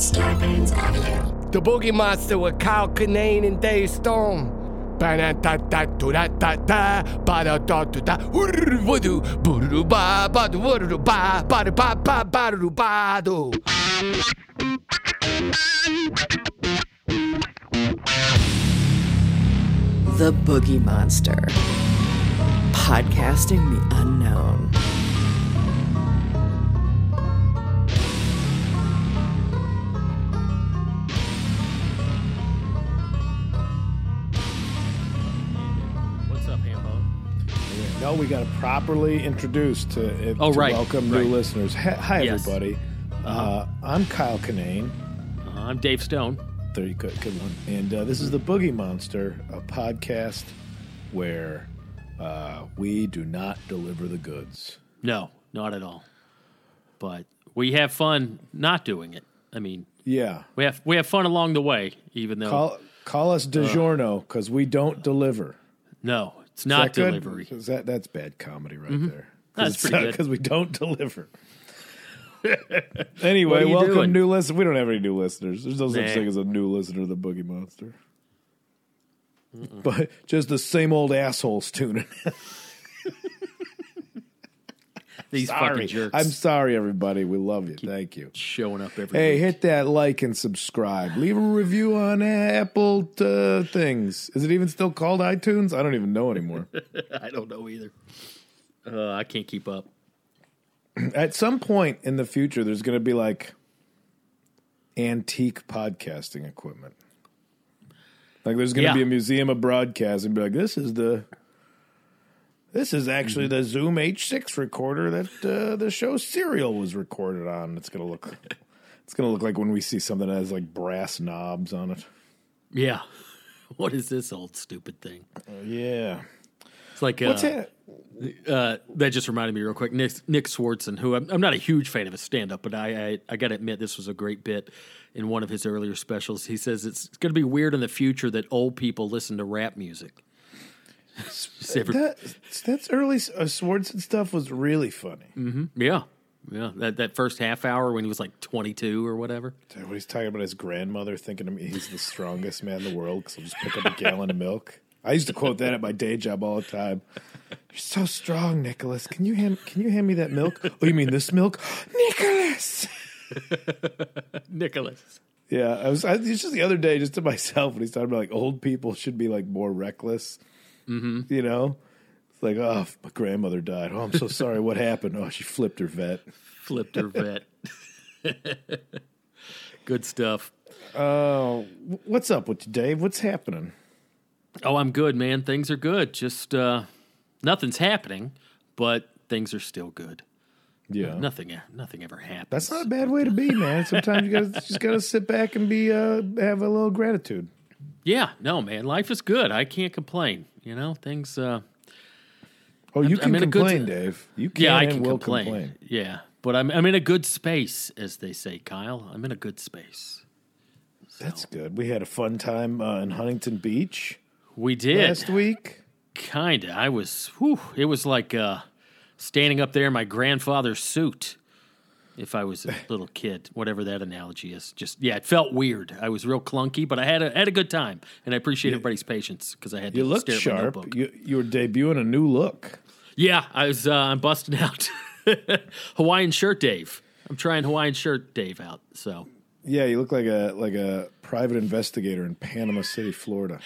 Scarpins Avenue. The Boogie Monster with Kyle Kinane and Dave Stone. The Boogie Monster. Podcasting the unknown. No, we got to properly introduce to, uh, Oh, to right, welcome right. new listeners. Hi, Yes. everybody. uh I'm Kyle Kinane. Uh, I'm Dave Stone. There you go, good one. And uh, this is the Boogie Monster, a podcast where uh, we do not deliver the goods. No, not at all. But we have fun not doing it. I mean, Yeah, we have we have fun along the way, even though call call us DiGiorno because we don't deliver. no, it's Is not that delivery. Is that that's bad comedy right there? Mm-hmm. That's pretty good. because we don't deliver. anyway, What are you welcome doing? new listeners. We don't have any new listeners. There's no such thing as a new listener to the Boogie Monster. But just the same old assholes tuning. These sorry, fucking jerks I'm sorry, everybody. We love you. Thank you. showing up every Hey, week. hit that like and subscribe. Leave a review on Apple uh, things. Is it even still called iTunes? I don't even know anymore. I don't know either. Uh, I can't keep up. At some point in the future, there's going to be like antique podcasting equipment. Like there's going to Yeah. be a museum of broadcasting. Be like, this is the, this is actually the Zoom H6 recorder that uh, the show Serial was recorded on. It's going to look, it's to look like when we see something that has like brass knobs on it. Yeah. What is this old stupid thing? Yeah. It's like uh, What's that? uh, that just reminded me real quick. Nick, Nick Swardson, who I'm, I'm not a huge fan of his stand up, but I, I, I got to admit, this was a great bit in one of his earlier specials. He says it's going to be weird in the future that old people listen to rap music. Every- That, that's early uh, Swardson stuff was really funny. yeah. Yeah. That, that first half hour when he was like 22 or whatever. When he's talking about his grandmother thinking to me he's the strongest man in the world because he'll just pick up a gallon of milk. I used to quote that at my day job all the time. You're so strong, Nicholas. Can you hand can you hand me that milk? Oh, you mean this milk, Nicholas? Nicholas. Yeah, I was. I, was just the other day, just to myself, when he's talking about like old people should be like more reckless. Mm-hmm. You know, it's like, oh, my grandmother died. Oh, I'm so sorry. What happened? Oh, she flipped her Vette. Flipped her Vette. Good stuff. Oh, what's up with you, Dave? What's happening? Oh, I'm good, man. Things are good. Just uh, nothing's happening, but things are still good. Yeah, Nothing, nothing ever happens. That's not a bad way to be, man. Sometimes you gotta just gotta sit back and be uh have a little gratitude. Yeah, no, man. Life is good. I can't complain. You know, things. Uh, Oh, you I'm can in a good- complain, Dave. You can yeah, I can will complain. complain. Yeah, but I'm I'm in a good space, as they say, Kyle. I'm in a good space. That's good. We had a fun time uh, in Huntington Beach We did last week. kinda. I was. Whew, it was like uh, standing up there in my grandfather's suit. If I was a little kid, whatever that analogy is, just yeah, it felt weird. I was real clunky, but I had a had a good time, and I appreciate everybody's patience because I had to You looked at my sharp. You you were debuting a new look. Yeah, I was. Uh, I'm busting out Hawaiian shirt, Dave. I'm trying Hawaiian shirt, Dave, out. So Yeah, you look like a like a private investigator in Panama City, Florida.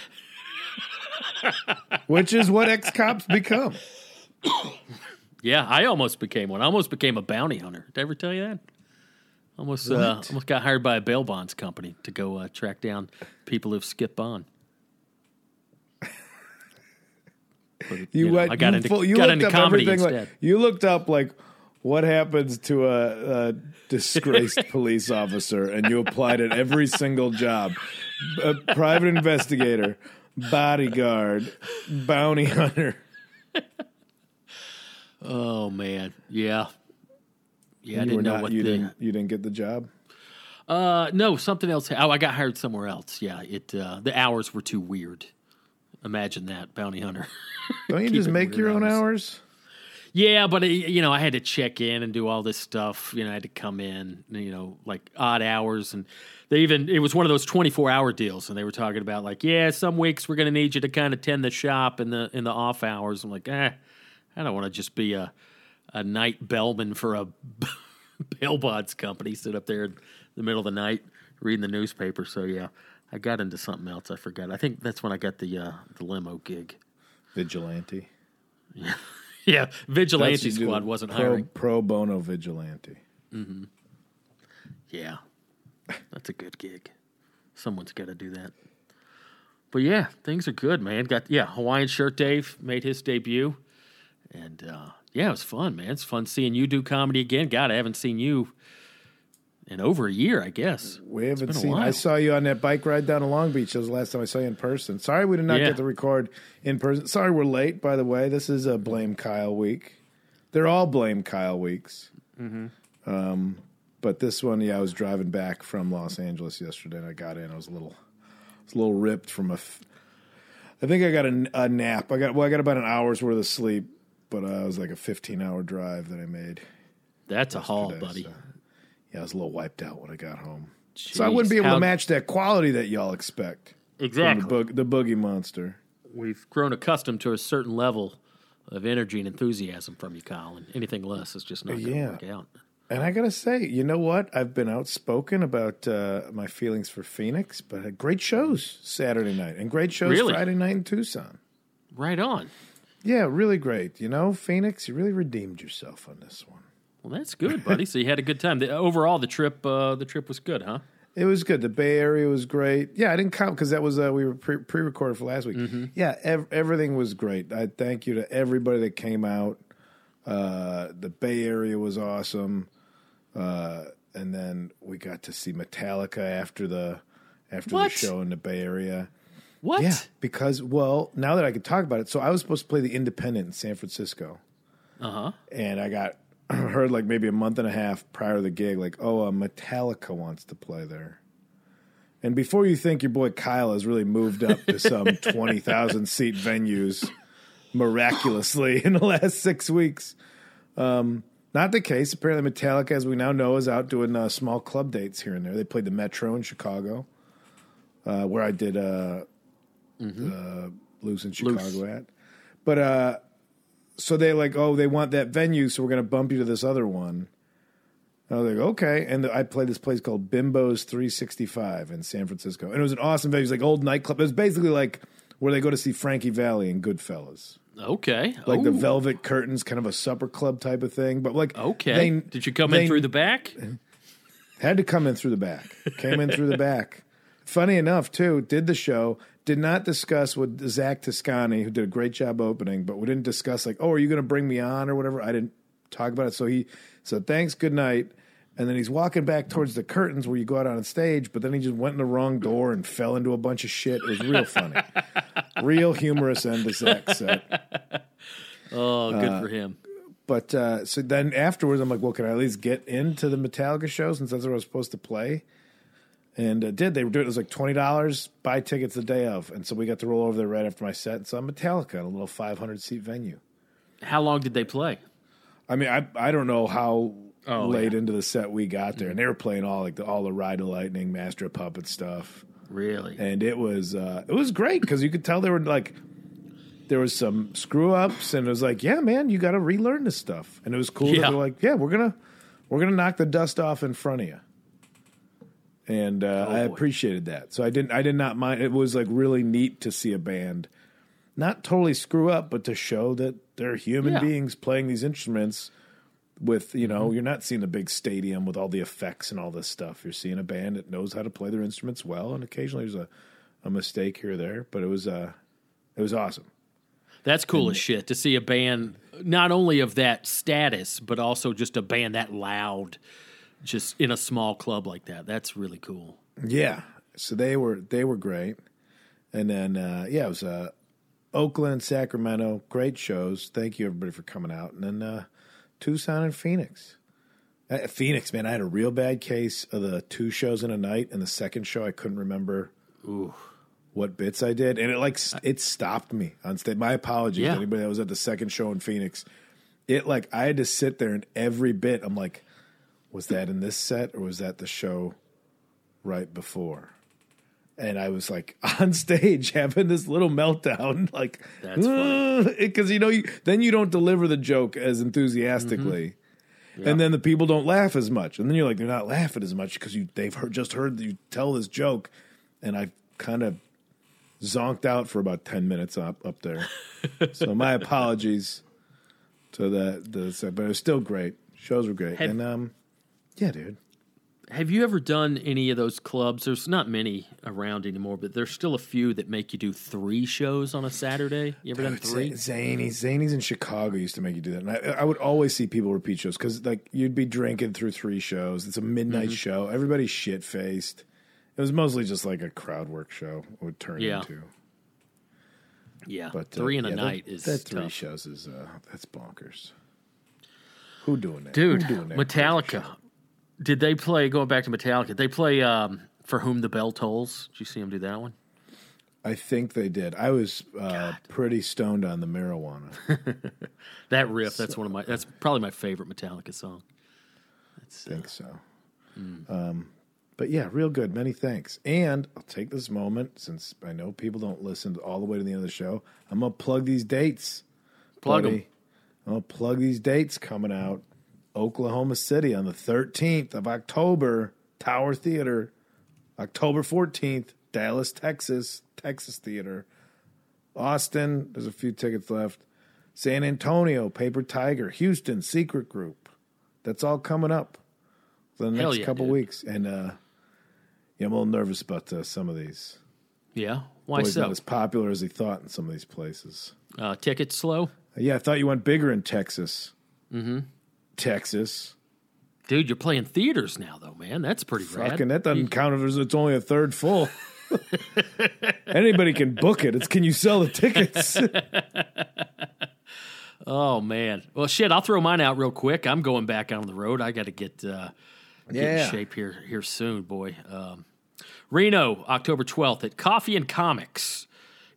Which is what ex cops become. yeah, I almost became one. I almost became a bounty hunter. Did I ever tell you that? Almost, uh, almost got hired by a bail bonds company to go uh, track down people who've skipped bond. But, You, you know, went. I got you into full- you got looked into up comedy instead. Like, you looked up like what happens to a, a disgraced police officer, and you applied at every single job: a private investigator, bodyguard, bounty hunter. Oh man, yeah, yeah. I didn't know not. what You the didn't. You didn't get the job. Uh, no, something else. Oh, I got hired somewhere else. Yeah, it uh, the hours were too weird. Imagine that, bounty hunter. Don't you just make your own hours. hours? Yeah, but uh, you know, I had to check in and do all this stuff. You know, I had to come in, you know, like odd hours, and they even it was one of those twenty four hour deals, and they were talking about like, yeah, some weeks we're going to need you to kind of tend the shop in the in the off hours. I'm like, eh, I don't want to just be a a night bellman for a bail bonds company, sit up there in the middle of the night reading the newspaper. So yeah, I got into something else. I forgot. I think that's when I got the uh, the limo gig. Vigilante. Yeah, yeah. Vigilante Squad wasn't pro, hiring. Pro bono vigilante. Hmm. Yeah, that's a good gig. Someone's got to do that. But yeah, things are good, man. Got yeah, Hawaiian Shirt Dave made his debut, and uh, yeah, it was fun, man. It's fun seeing you do comedy again. God, I haven't seen you in over a year, I guess. We haven't been a seen. I saw you on that bike ride down to Long Beach. That was the last time I saw you in person. Sorry we did not Yeah. get to record in person. Sorry we're late. By the way, this is a blame Kyle week. They're all blame Kyle weeks. Mm-hmm. Um, but this one, yeah, I was driving back from Los Angeles yesterday, and I got in. I was a little, I was a little ripped from a. F- I think I got a, a nap. I got well, I got about an hour's worth of sleep, but uh, it was like a fifteen hour drive that I made. That's a haul, today, buddy. so- yeah, I was a little wiped out when I got home. So I wouldn't be able how- to match that quality that y'all expect Exactly. the, boog- the boogie monster. We've grown accustomed to a certain level of energy and enthusiasm from you, Kyle, and anything less is just not going to Yeah. work out. And I gotta say, you know what? I've been outspoken about uh, my feelings for Phoenix, but had great shows Saturday night and great shows Really? Friday night in Tucson. Right on. Yeah, really great. You know, Phoenix, you really redeemed yourself on this one. Well, that's good, buddy. so you had a good time. The, overall, the trip uh, the trip was good, huh? It was good. The Bay Area was great. Yeah, I didn't count because that was uh, we were pre- pre-recorded for last week. Yeah, ev- everything was great. I thank you to everybody that came out. Uh, the Bay Area was awesome, uh, and then we got to see Metallica after the after What? the show in the Bay Area. What? Yeah, because well, now that I could talk about it, so I was supposed to play the Independent in San Francisco Uh huh. and I got heard like maybe a month and a half prior to the gig, like, oh, uh, Metallica wants to play there. And before you think your boy Kyle has really moved up to some twenty thousand seat venues miraculously in the last six weeks, um, not the case. Apparently, Metallica, as we now know, is out doing uh, small club dates here and there. They played the Metro in Chicago, uh, where I did uh, uh, Loose in Chicago at. But uh, so they like, oh, they want that venue, so we're going to bump you to this other one. I was like, okay. And I played this place called Bimbo's 365 in San Francisco. And it was an awesome venue. It was like old nightclub. It was basically like where they go to see Frankie Valli and Goodfellas. Okay. Like the Velvet Curtains, kind of a supper club type of thing. But like, Okay. they- Did you come they in through the back? Had to come in through the back. Came in through the back. Funny enough, too, did the show. Did not discuss with Zach Toscani, who did a great job opening, but we didn't discuss like, oh, are you going to bring me on or whatever. I didn't talk about it. So he said thanks, good night, and then he's walking back towards the curtains where you go out on stage. But then he just went in the wrong door and fell into a bunch of shit. It was real funny, real humorous end to Zach's set. Oh, good Uh, for him. But uh, so then afterwards, I'm like, well, can I at least get into the Metallica show since that's what I was supposed to play? And uh, did they were doing it was like twenty dollars buy tickets the day of, and so we got to roll over there right after my set and saw Metallica in a little 500 seat venue. How long did they play? I mean, I I don't know how Oh, late yeah. into the set we got there, and they were playing all like the, all the Ride of Lightning, Master of Puppet stuff. Really? and it was uh, it was great because you could tell they were like there was some screw ups and it was like yeah man you got to relearn this stuff and it was cool Yeah. that they're like yeah we're gonna we're gonna knock the dust off in front of you and uh, I Oh, boy. appreciated that. So I didn't I did not mind. It was like really neat to see a band not totally screw up but to show that they're human Yeah. beings playing these instruments with you know you're not seeing a big stadium with all the effects and all this stuff. You're seeing a band that knows how to play their instruments well and occasionally there's a, a mistake here or there but it was uh it was awesome. That's cool as shit to see a band not only of that status, but also just a band that loud, just in a small club like that. That's really cool. yeah so they were they were great and then uh yeah it was uh oakland sacramento great shows thank you everybody for coming out and then uh tucson and phoenix uh, phoenix man i had a real bad case of the two shows in a night and the second show i couldn't remember what bits I did, and it like it stopped me on stage. My apologies Yeah. to anybody that was at the second show in Phoenix. it like I had to sit there and every bit I'm like, was that in this set or was that the show right before? And I was like on stage having this little meltdown, like because you know you then you don't deliver the joke as enthusiastically, and then the people don't laugh as much, and then you're like they're not laughing as much because you they've heard, just heard you tell this joke, and I kind of zonked out for about ten minutes up up there. so my apologies to that, the, but it was still great. Shows were great, Have- and um, yeah, dude. Have you ever done any of those clubs? There's not many around anymore, but there's still a few that make you do three shows on a Saturday. You ever done three? Zanies, Zanies in Chicago used to make you do that, and I, I would always see people repeat shows because like you'd be drinking through three shows. It's a midnight Mm-hmm. show. Everybody's shit faced. It was mostly just like a crowd work show. It would turn Yeah. into, Yeah, but uh, three in a yeah, night is that three tough. shows is uh, that's bonkers. Who doing that, Dude, doing that Metallica. Did they play? Going back to Metallica, they play um, "For Whom the Bell Tolls." Did you see them do that one? I think they did. I was uh, pretty stoned on the marijuana. That riff. That's one of my. That's probably my favorite Metallica song. That's, uh, think so. Hmm. Um, but yeah, real good. Many thanks. And I'll take this moment since I know people don't listen all the way to the end of the show. I'm gonna plug these dates. Plug 'em. buddy. I'm gonna plug these dates coming out. Oklahoma City on the 13th of October, Tower Theater. October 14th, Dallas, Texas, Texas Theater. Austin, there's a few tickets left. San Antonio, Paper Tiger, Houston, Secret Group. That's all coming up for the next yeah, couple dude. weeks. And uh, yeah, I'm a little nervous about uh, some of these. yeah. Why Boy's so? not as popular as he thought in some of these places. Uh, tickets slow, Yeah, I thought you went bigger in Texas. Mm-hmm. Texas. dude. You're playing theaters now, though, man. That's pretty rad. Fucking that doesn't count if it's only a third full. Anybody can book it. It's can you sell the tickets? Oh man. Well, shit. I'll throw mine out real quick. I'm going back on the road. I got to get uh, get Yeah. in shape here here soon, boy. Um, Reno, October 12th at Coffee and Comics.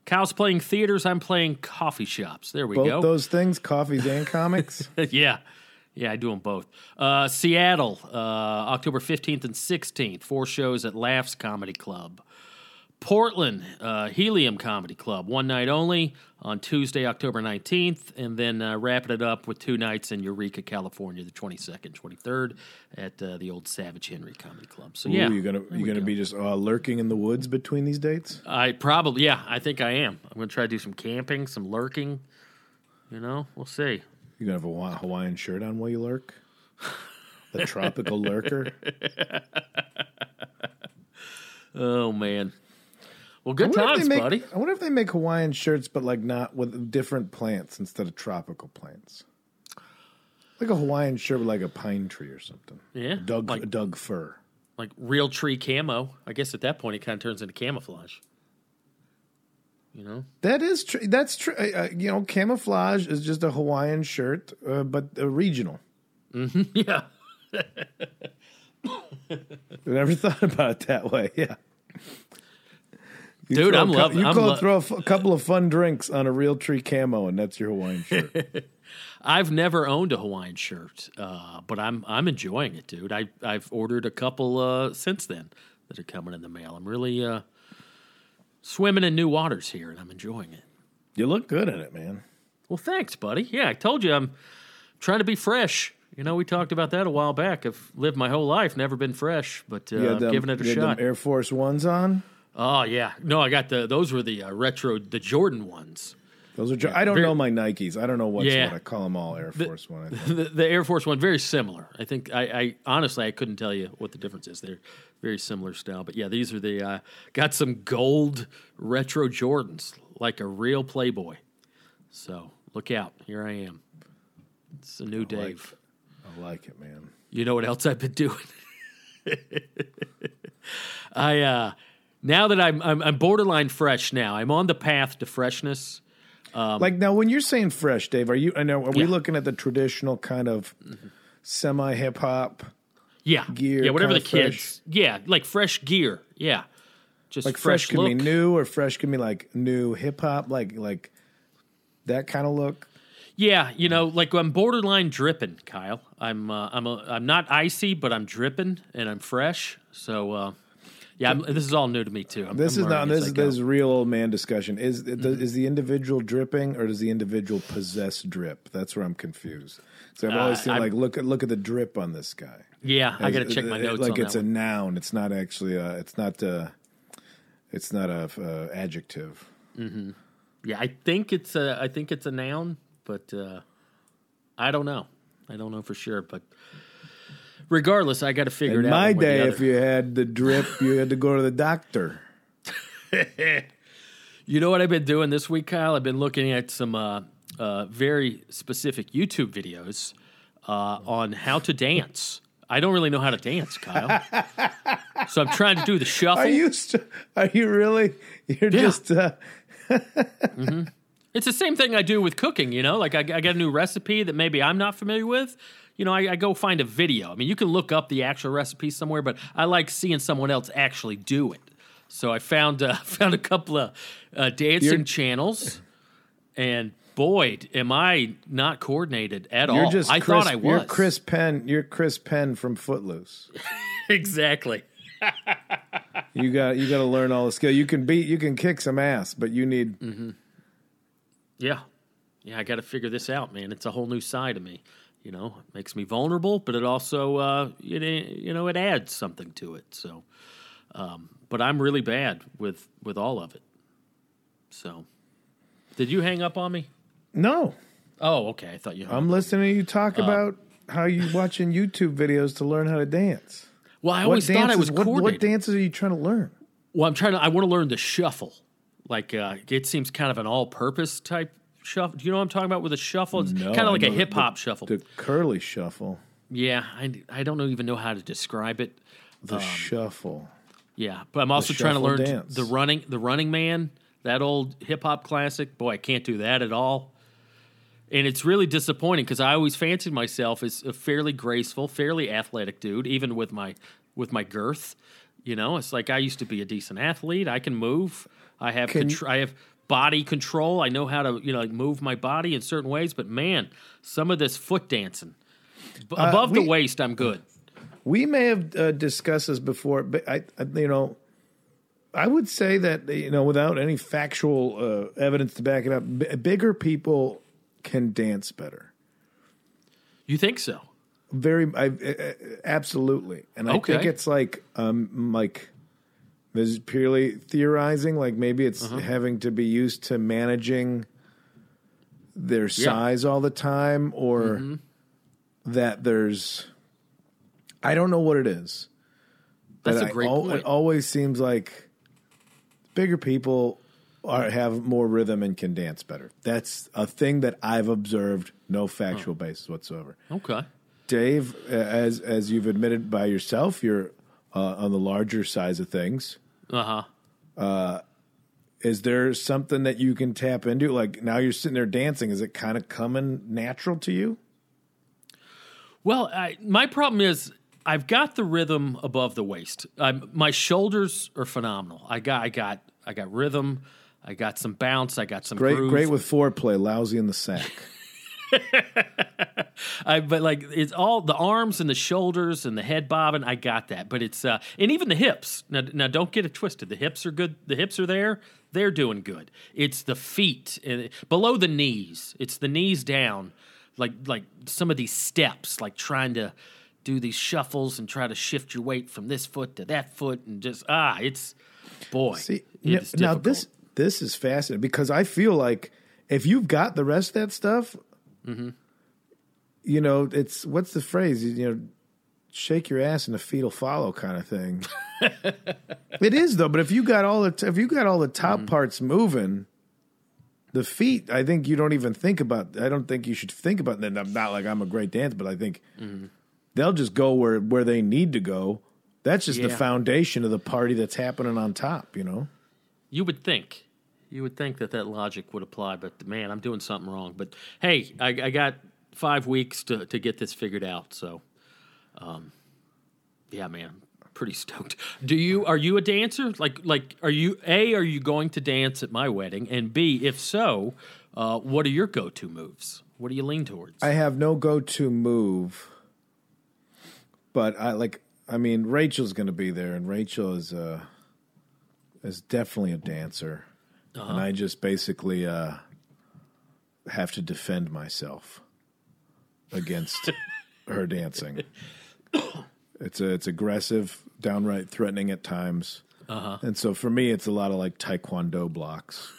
Kyle's playing theaters. I'm playing coffee shops. There we Both go. those things, coffees and comics. yeah. Yeah, I do them both. Uh, Seattle, uh, October 15th and 16th, four shows at Laughs Comedy Club. Portland, uh, Helium Comedy Club, one night only on Tuesday, October 19th, and then uh, wrapping it up with two nights in Eureka, California, the 22nd, 23rd at uh, the old Savage Henry Comedy Club. So, yeah. You're gonna you're gonna go. be just uh, lurking in the woods between these dates. I probably, yeah, I think I am. I'm going to try to do some camping, some lurking. You know, we'll see. You're gonna have a Hawaiian shirt on while you lurk. The tropical lurker. Oh, man. Well, I good if times, make- buddy. I wonder if they make Hawaiian shirts, but like not with different plants instead of tropical plants. Like a Hawaiian shirt with like a pine tree or something. Yeah, Doug like- Doug fir. like real tree camo. I guess at that point it kind of turns into camouflage. You know, That is true. That's true. Uh, you know, camouflage is just a Hawaiian shirt, uh, but uh, regional. yeah. I never thought about it that way. Yeah. You Dude, I'm a loving- You lo- throw a, f- a couple of fun drinks on a real tree camo, and that's your Hawaiian shirt. I've never owned a Hawaiian shirt, uh, but I'm I'm enjoying it, dude. I I've ordered a couple uh, since then that are coming in the mail. I'm really uh, swimming in new waters here, and I'm enjoying it. you look good in it, man. Well, thanks, buddy. Yeah, I told you I'm trying to be fresh. You know, we talked about that a while back. I've lived my whole life, never been fresh, but uh, them, giving it a you had them shot. Air Force Ones on. Oh yeah, no, I got the those were the uh, retro, the Jordan ones. Those are. jo- I don't very- know my Nikes. I don't know what's Yeah. what. I call them all Air Force One. I think. The, the Air Force One, very similar. I think I, I honestly I couldn't tell you what the difference is. They're very similar style, but yeah, these are the uh, got some gold retro Jordans, like a real Playboy. So look out, here I am. It's a new Dave. I like it, man. You know what else I've been doing? I uh now that I'm, I'm I'm borderline fresh now. I'm on the path to freshness. like now, when you're saying fresh, Dave, are you? I know. Are we Um, Yeah. looking at the traditional kind of semi hip hop? Yeah, Gear, yeah, whatever the fresh. kids. Yeah, like fresh gear. Yeah, just Like fresh, fresh, can look. be new, or fresh can be like new hip hop, like like that kind of look. Yeah, you know, like I'm borderline dripping, Kyle. I'm uh, I'm a, I'm not icy, but I'm dripping and I'm fresh. So uh, yeah, I'm, this is all new to me too. I'm, This I'm is not this is this is real old man discussion. Is is the individual dripping or does the individual possess drip? That's where I'm confused. So I've always Uh, seen I'm- like look at look at the drip on this guy. Yeah, I got to check my notes Like on it's that a one. noun. It's not actually a. It's not a. It's not a uh, adjective. Yeah, I think it's a I think it's a noun, but uh, I don't know. I don't know for sure, but regardless, I got to figure In it out. my one way or the day, if you had the drip, you had to go to the doctor. You know what I've been doing this week, Kyle? I've been looking at some uh, uh, very specific YouTube videos uh, on how to dance. I don't really know how to dance, Kyle. so I'm trying to do the shuffle. Are you? St- are you really? You're Yeah. just. Uh, It's the same thing I do with cooking, you know? Like I, I get a new recipe that maybe I'm not familiar with. You know, I, I go find a video. I mean, you can look up the actual recipe somewhere, but I like seeing someone else actually do it. So I found uh, found a couple of uh, dancing You're- channels, and boy, am I not coordinated at you're all. just. I Chris, thought I was. You're Chris Penn. You're Chris Penn from Footloose. exactly. You got. You got to learn all the skill. You can beat. You can kick some ass, but you need. Mm. Yeah. Yeah, I got to figure this out, man. It's a whole new side of me. You know, it makes me vulnerable, but it also, uh, it, you know, it adds something to it. So, um, but I'm really bad with with all of it. So, did you hang up on me? No, Oh, okay. I thought you. I'm listening to you talk about how you watching YouTube videos to learn how to dance. Well, I always thought I was what, coordinated. what dances are you trying to learn? well, I'm trying to. I want to learn the shuffle. Like uh, it seems kind of an all-purpose type shuffle. Do you know what I'm talking about with a shuffle? It's No, kind of like a know hip hop shuffle. The curly shuffle. yeah, I, I don't know, even know how to describe it. The shuffle. Yeah, but I'm also trying to shuffle learn dance. the running, the Running Man, that old hip hop classic. Boy, I can't do that at all. And it's really disappointing because I always fancied myself as a fairly graceful, fairly athletic dude, even with my with my girth. You know, it's like I used to be a decent athlete. I can move. I have Can contr- I have body control. I know how to you know like move my body in certain ways. But man, some of this foot dancing B- above the waist, I'm good. We may have uh, discussed this before, but I, I, you know, I would say that you know, without any factual uh, evidence to back it up, b- bigger people can dance better. You think so? Very, I, uh, absolutely, and I think it's like, um, like this is purely theorizing. Like maybe it's Uh-huh. having to be used to managing their size all the time, or Mm-hmm. that there's, I don't know what it is. That's But a I great al- point. It always seems like bigger people are have more rhythm and can dance better. That's a thing that I've observed. No factual basis whatsoever. Okay. Dave, uh, as as you've admitted by yourself, you're uh, on the larger size of things. Uh huh. Is there something that you can tap into? Like now you're sitting there dancing. Is it kind of coming natural to you? Well, I, my problem is I've got the rhythm above the waist. Um, my shoulders are phenomenal. I got, I got, I got rhythm. I got some bounce. I got some Great, groove. great with foreplay. Lousy in the sack. I, but like it's all the arms and the shoulders and the head bobbing. I got that, but it's uh, and even the hips. Now, now don't get it twisted. The hips are good. The hips are there. They're doing good. It's the feet and below the knees. It's the knees down, like like some of these steps, like trying to do these shuffles and try to shift your weight from this foot to that foot and just ah, it's boy. See, it n- now this this is fascinating because I feel like if you've got the rest of that stuff, Mm-hmm. you know, it's what's the phrase? You, know, shake your ass and the feet will follow, kind of thing. it is though, but if you got all the t- if you got all the top Mm-hmm. parts moving. The feet, I think you don't even think about. I don't think you should think about that. I'm not like I'm a great dancer, but I think Mm-hmm. they'll just go where where they need to go. That's just the foundation of the party that's happening on top. You know. You would think. You would think that that logic would apply, but man, I'm doing something wrong. But hey, I, I got five weeks to, to get this figured out. So, um, yeah, man, pretty stoked. Do you are you a dancer? Like like are you a are you going to dance at my wedding? And b if so, uh, what are your go to moves? What do you lean towards? I have no go-to move, but I like. I mean, Rachel's going to be there, and Rachel is uh is definitely a dancer, and I just basically uh have to defend myself against her dancing. It's a, it's aggressive, downright threatening at times, uh-huh. and so for me, it's a lot of like taekwondo blocks.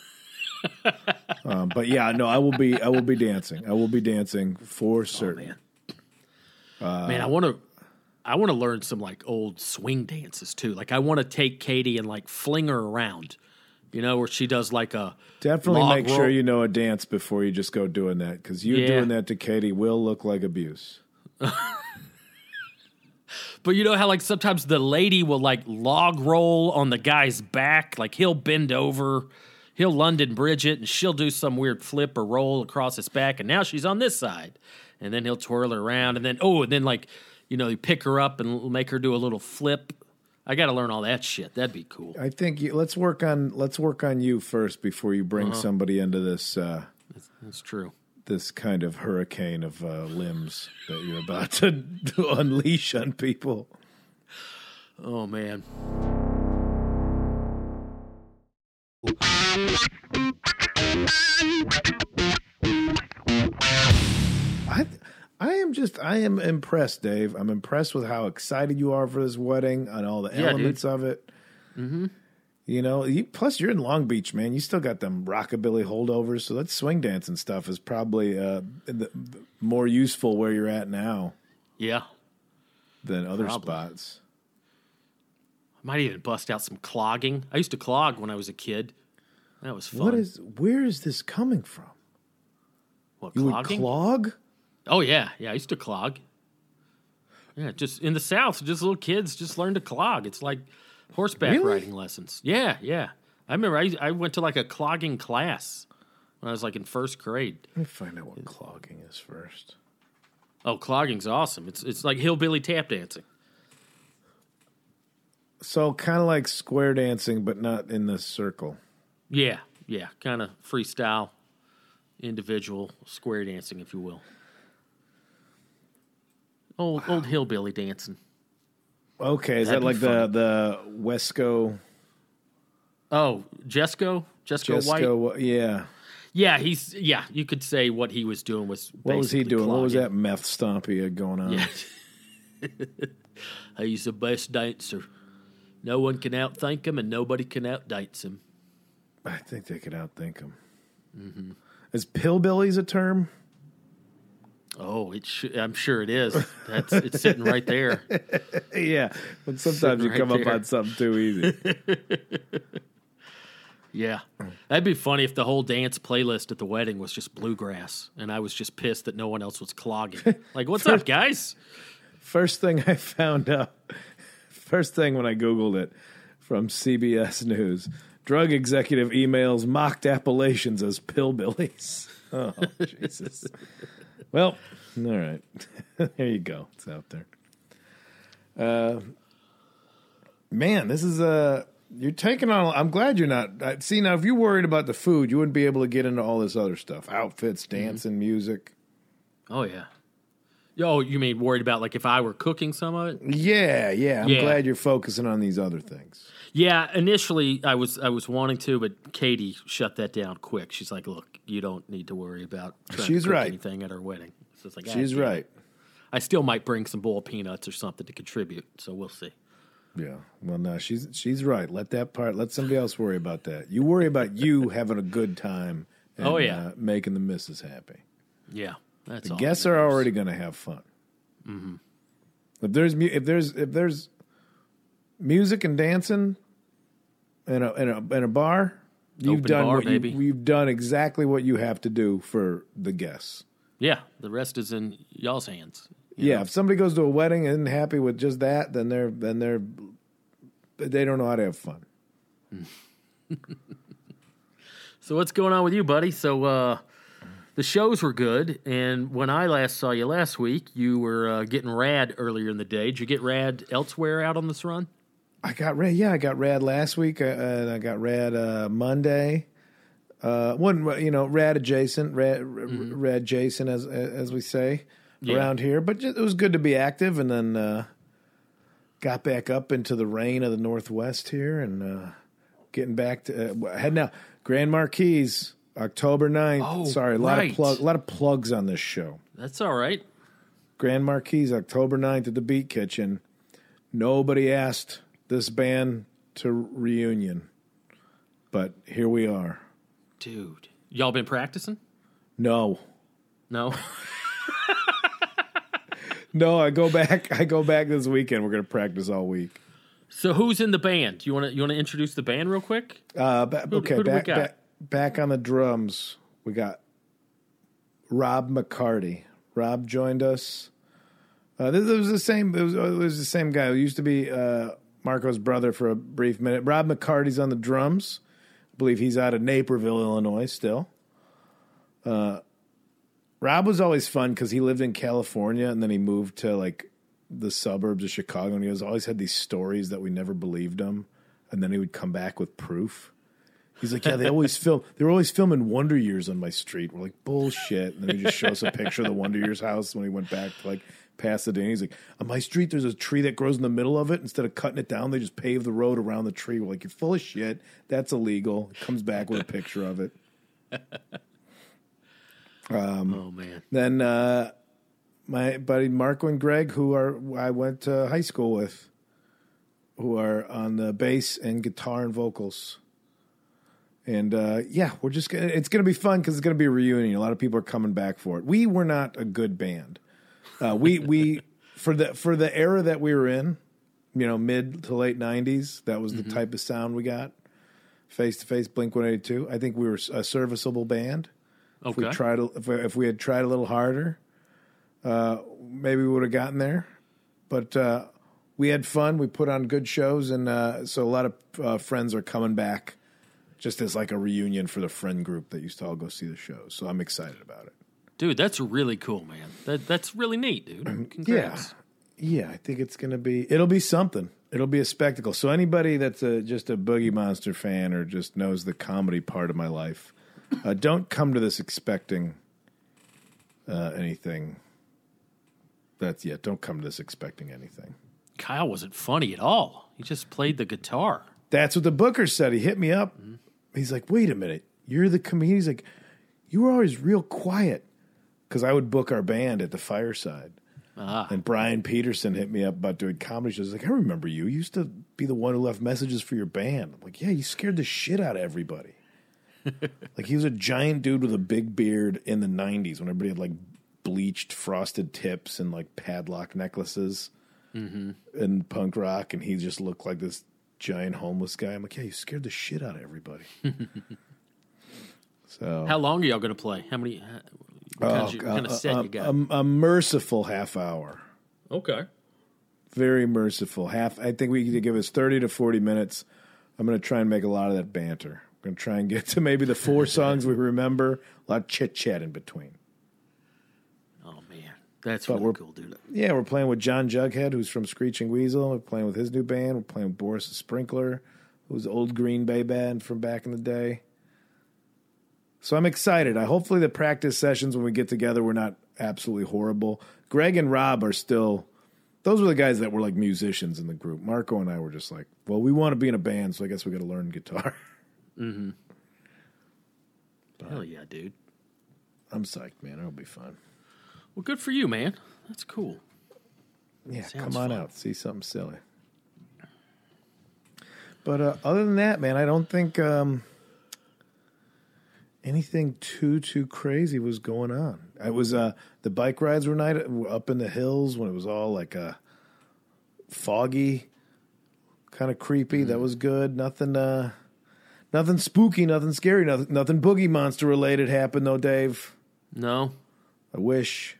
um, but yeah, no, I will be I will be dancing. I will be dancing for certain. man. man, I want to. I want to learn some like old swing dances too. Like I want to take Katie and like fling her around, you know, where she does like a Definitely make roll. sure you know a dance before you just go doing that because you Yeah. doing that to Katie will look like abuse. But you know how like sometimes the lady will like log roll on the guy's back, like he'll bend over, he'll London bridge it, and she'll do some weird flip or roll across his back, and now she's on this side, and then he'll twirl her around, and then oh, and then like you know you pick her up and make her do a little flip. I got to learn all that shit. That'd be cool. I think you, let's work on let's work on you first before you bring Uh-huh. somebody into this uh, That's true. this kind of hurricane of uh, limbs that you're about to, to unleash on people. Oh man. I am just I am impressed, Dave. I'm impressed with how excited you are for this wedding and all the Yeah, elements of it. Mm-hmm. You know, you, plus you're in Long Beach, man. You still got them rockabilly holdovers, so that swing dancing stuff is probably uh, the, the more useful where you're at now Yeah. than other Probably. spots. I might even bust out some clogging. I used to clog when I was a kid. That was fun. What is? Where is this coming from? What, You clogging? would clog? Oh yeah, yeah. I used to clog. Yeah, just in the South, just little kids just learn to clog. It's like horseback Really? riding lessons. Yeah, yeah. I remember I, I went to like a clogging class when I was like in first grade. Let me find out what clogging is first. Oh, clogging's awesome. It's it's like hillbilly tap dancing. So kind of like square dancing, but not in the circle. Yeah, yeah. Kind of freestyle, individual square dancing, if you will. Old old hillbilly dancing. Okay, is That'd that be like the the Wesco Oh, Jesco, Jesco White. Jesco? Yeah. Yeah, he's yeah. You could say what he was doing was What was he basically doing? What was that meth stomp he had going on? Yeah. he's the best dancer. No one can outthink him, and nobody can outdance him. I think they could outthink him. Mm-hmm. Is pillbilly's a term? Oh, it sh- I'm sure it is. That's it's sitting right there. Yeah, but sometimes you right come up on something too easy. Yeah, that'd be funny if the whole dance playlist at the wedding was just bluegrass, and I was just pissed that no one else was clogging. Like, what's up, guys? First thing I found out, first thing when I Googled it from CBS News drug executive emails mocked Appalachians as pillbillies. Oh, Jesus. Well, all right. there you go. It's out there. Uh, man, this is Uh, you're taking on. I'm glad you're not. I- See, now, if you're worried about the food, you wouldn't be able to get into all this other stuff outfits, dancing, music. Oh yeah. Oh, you mean worried about like if I were cooking some of it? Yeah, yeah. I'm Yeah. glad you're focusing on these other things. Yeah, initially I was I was wanting to, but Katie shut that down quick. She's like, "Look, you don't need to worry about trying She's to cook right. anything at her wedding." So it's like, "Ah, She's right. I still might bring some boiled peanuts or something to contribute, so we'll see. Yeah. Well, no, she's she's right. Let that part. Let somebody else worry about that. You worry about you having a good time. And, Oh, yeah. uh, making the missus happy. Yeah, that's all. Guests are already going to have fun. If there's mu- if there's if there's music and dancing in a in a in a bar, you've Open done bar, what you, you've done exactly what you have to do for the guests. Yeah, the rest is in y'all's hands. Yeah, if somebody goes to a wedding and isn't happy with just that, then they're then they're they don't know how to have fun. So what's going on with you, buddy? So uh, the shows were good, and when I last saw you last week, you were uh, getting rad earlier in the day. Did you get rad elsewhere out on this run? I got rad. Yeah, I got rad last week, uh, and I got rad uh, Monday. Uh, one, you know, rad adjacent, rad, rad Jason, as as we say Yeah. around here. But just, it was good to be active, and then uh, got back up into the rain of the Northwest here, and uh, getting back to uh, heading out Grand Marquis, October 9th. Oh, Sorry, a lot right. of plug, a lot of plugs on this show. That's all right. Grand Marquis, October 9th at the Beat Kitchen. Nobody asked this band to reunion, but here we are. Dude. Y'all been practicing? No, No. no, I go back. I go back this weekend. We're going to practice all week. so who's in the band? You want to you want to introduce the band real quick? Uh, ba- okay, who back, got? back back on the drums. We got Rob McCarty. Rob joined us. Uh, this, it was the same. It was, it was the same guy who used to be uh, Marco's brother for a brief minute. Rob McCarty's on the drums. I believe he's out of Naperville, Illinois. Still, uh, Rob was always fun because he lived in California and then he moved to like the suburbs of Chicago, and he was always had these stories that we never believed him, and then he would come back with proof. He's like, yeah, they always film. They were always filming Wonder Years on my street. We're like, bullshit. And then he just shows a picture of the Wonder Years house when he went back to like Pasadena. He's like, on my street, there's a tree that grows in the middle of it. Instead of cutting it down, they just pave the road around the tree. We're like, you're full of shit. That's illegal. Comes back with a picture of it. oh man. Then uh, my buddy Marco and Greg, who are I went to high school with, who are on the bass and guitar and vocals. And uh, yeah, we're just gonna, it's going to be fun because it's going to be a reunion. A lot of people are coming back for it. We were not a good band. Uh, we we for the for the era that we were in, you know, mid to late '90s. That was the type of sound we got. Face to face, Blink 182. I think we were a serviceable band. If we Okay. tried, a- if we, if we had tried a little harder, uh, maybe we would have gotten there. But uh, we had fun. We put on good shows, and uh, so a lot of uh, friends are coming back, just as like a reunion for the friend group that used to all go see the show. So I'm excited about it. Dude, that's really cool, man. That that's really neat, dude. Congrats. Yeah, yeah. I think it's gonna be. It'll be something. It'll be a spectacle. So anybody that's a, just a Boogie Monster fan or just knows the comedy part of my life, uh, don't come to this expecting uh, anything. That's yeah. Don't come to this expecting anything. Kyle wasn't funny at all. He just played the guitar. That's what the booker said. He hit me up. He's like, "Wait a minute, you're the comedian." He's like, "You were always real quiet," because I would book our band at the fireside. Ah. And Brian Peterson hit me up about doing comedy shows. He's like, I remember you. You used to be the one who left messages for your band. I'm like, yeah, you scared the shit out of everybody. like he was a giant dude with a big beard in the '90s when everybody had like bleached frosted tips and like padlock necklaces and punk rock, and he just looked like this giant homeless guy. I'm like, yeah, you scared the shit out of everybody. so How long are y'all going to play? How many? Uh, what kind, of, what kind of set a, you got? a, a merciful half hour. okay. very merciful. Half, I think we need to give us thirty to forty minutes. I'm going to try and make a lot of that banter. I'm going to try and get to maybe the four songs we remember. A lot of chit chat in between. That's But really cool, dude. Yeah, we're playing with John Jughead, who's from Screeching Weasel. We're playing with his new band. We're playing with Boris the Sprinkler, who's old Green Bay band from back in the day. So I'm excited. I hopefully the practice sessions when we get together we're not absolutely horrible. Greg and Rob are still those were the guys that were like musicians in the group. Marco and I were just like, well, we want to be in a band, so I guess we got to learn guitar. Mm-hmm. Hell yeah, dude. I'm psyched, man. It'll be fun. Well, good for you, man. That's cool. Yeah, Sounds come on fun. out, see something silly. But uh, other than that, man, I don't think um, anything too too crazy was going on. I was uh, the bike rides were night up in the hills when it was all like uh, foggy, kind of creepy. Mm-hmm. That was good. Nothing, uh, nothing spooky, nothing scary, nothing, nothing boogie monster related happened though, Dave. No, I wish.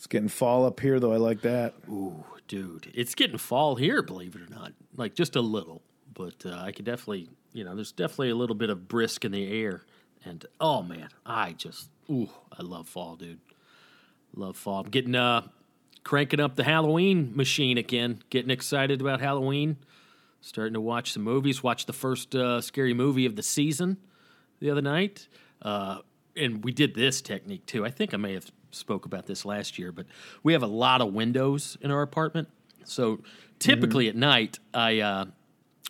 It's getting fall up here though. I like that. Ooh, dude, it's getting fall here, believe it or not. Like just a little, but uh, I could definitely, you know, there's definitely a little bit of brisk in the air. And oh man, I just, ooh, I love fall, dude. Love fall. I'm getting, uh, cranking up the Halloween machine again. Getting excited about Halloween. Starting to watch some movies. Watch the first uh, scary movie of the season. the other night, uh, and we did this technique too. I think I may have spoke about this last year, but we have a lot of windows in our apartment. So typically at night, I uh,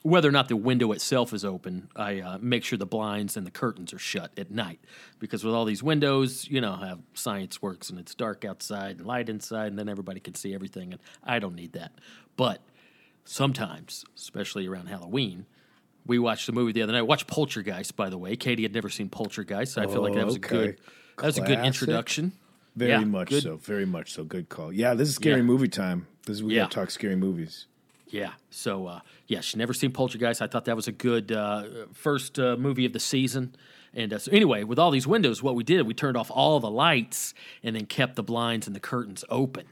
whether or not the window itself is open, I uh, make sure the blinds and the curtains are shut at night because with all these windows, you know how science works, and it's dark outside and light inside, and then everybody can see everything, and I don't need that. But sometimes, especially around Halloween. We watched the movie the other night. Watch Poltergeist, by the way. Katie had never seen Poltergeist. So I feel like that was okay. a good. That was a good introduction. Very Yeah, much good. so. Very much so. Good call. Yeah, this is scary Yeah. movie time. This is we Yeah. gotta talk scary movies. Yeah. So uh, yeah, she never seen Poltergeist. I thought that was a good uh, first uh, movie of the season. And uh, so anyway, with all these windows, what we did, we turned off all the lights and then kept the blinds and the curtains open.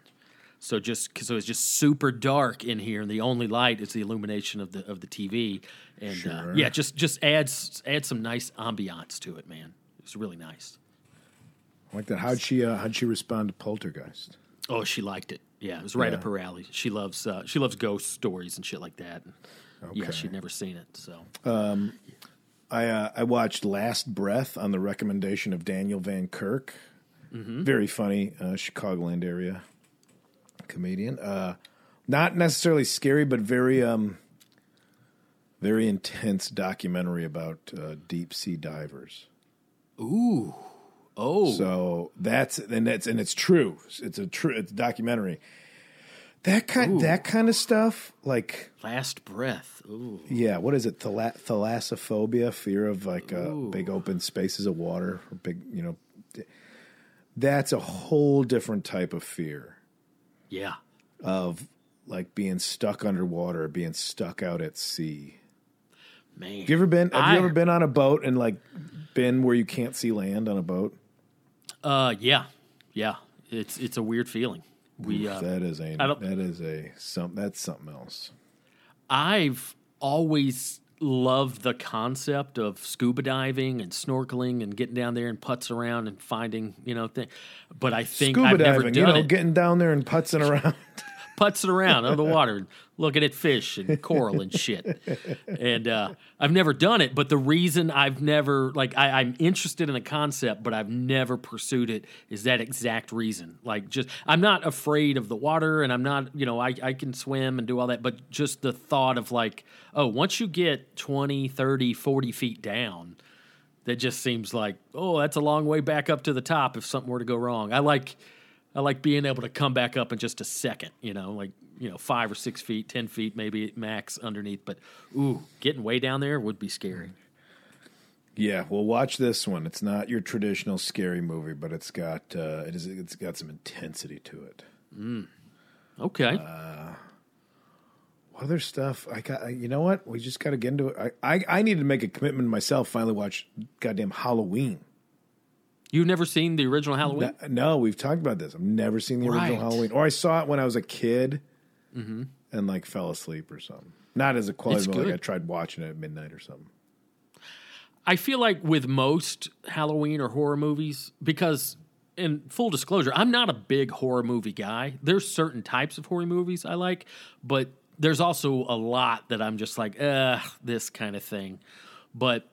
So just so it's just super dark in here, and the only light is the illumination of the of the TV. And uh, Sure. yeah, just just adds adds some nice ambiance to it, man. It's really nice. I like that. How'd she uh, how'd she respond to Poltergeist? Oh, she liked it. Yeah, it was right Yeah. up her alley. She loves uh, she loves ghost stories and shit like that. And, Yeah, she'd never seen it. So I uh, I watched Last Breath on the recommendation of Daniel Van Kirk. Mm-hmm. Very funny, uh, Chicagoland area comedian. Uh, not necessarily scary, but very um, very intense documentary about uh, deep sea divers. ooh, oh, So that's and that's and it's true. It's a true. It's a documentary. That kind that kind of stuff, like last breath. Ooh, yeah, what is it? Thala- thalassophobia, fear of like uh, big open spaces of water, or big, you know. That's a whole different type of fear yeah. of like being stuck underwater, being stuck out at sea. Man, Have you ever been? Have I- you ever been on a boat and like been where you can't see land on a boat? Uh, yeah, yeah. It's it's a weird feeling. We uh, that is a that is a some that's something else. I've always loved the concept of scuba diving and snorkeling and getting down there and putz around and finding you know things. But I think Scuba I've never diving, done you know, it. getting down there and putzing around. putzing around under the water looking at fish and coral and shit. And uh, I've never done it, but the reason I've never like I, I'm interested in the concept, but I've never pursued it is that exact reason. Like just I'm not afraid of the water and I'm not, you know, I, I can swim and do all that, but just the thought of like, oh, once you get 20, 30, 40 feet down, that just seems like, oh, that's a long way back up to the top if something were to go wrong. I like I like being able to come back up in just a second, you know, like, you know, five or six feet, 10 feet, maybe max underneath. But, ooh, getting way down there would be scary. Yeah, well, watch this one. It's not your traditional scary movie, but it's got uh, it is it's got some intensity to it. Okay. Uh, What other stuff? I got. You know what? We just got to get into it. I, I I need to make a commitment myself. Finally, watch goddamn Halloween. You've never seen the original Halloween? No, no, we've talked about this. I've never seen the original Right. Mm-hmm. Halloween, or I saw it when I was a kid, and like fell asleep or something. Not as a quality, It's but like. I tried watching it at midnight or something. I feel like with most Halloween or horror movies, because in full disclosure, I'm not a big horror movie guy. There's certain types of horror movies I like, but there's also a lot that I'm just like, uh, this kind of thing. But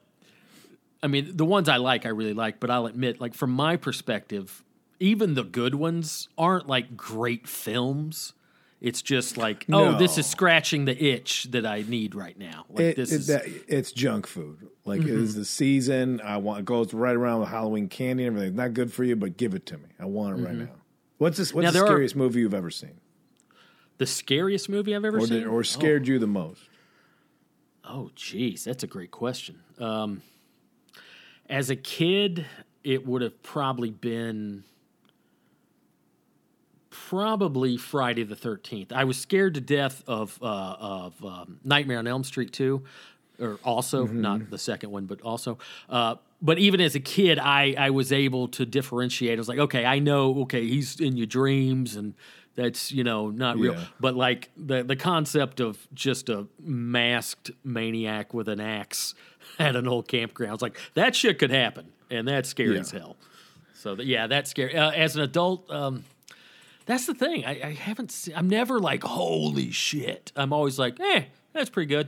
I mean, the ones I like, I really like, but I'll admit, like, from my perspective, even the good ones aren't like great films. It's just like, oh, this is scratching the itch that I need right now. Like, It, this it- is. Mm-hmm. that- it's junk food. Like it is the season. I want it goes right around with Halloween candy and everything. Not good for you, but give it to me. I want it right now. What's this? What's Mm-hmm. Now, the there are- scariest movie you've ever seen, the scariest movie I've ever or seen? did, or scared you the most? Oh, geez, that's a great question. Um, as a kid, it would have probably been probably Friday the Thirteenth. I was scared to death of uh, of um, Nightmare on Elm Street too, or also not the second one, but also. Uh, but even as a kid, I I was able to differentiate. I was like, okay, I know, okay, he's in your dreams and. That's you know not real, Yeah. but like the the concept of just a masked maniac with an axe at an old campground, it's like that shit could happen, and that's scary Yeah. as hell. So that, yeah, that's scary. Uh, as an adult, um, that's the thing. I, I haven't. Seen, I'm never like holy shit. I'm always like, eh, that's pretty good.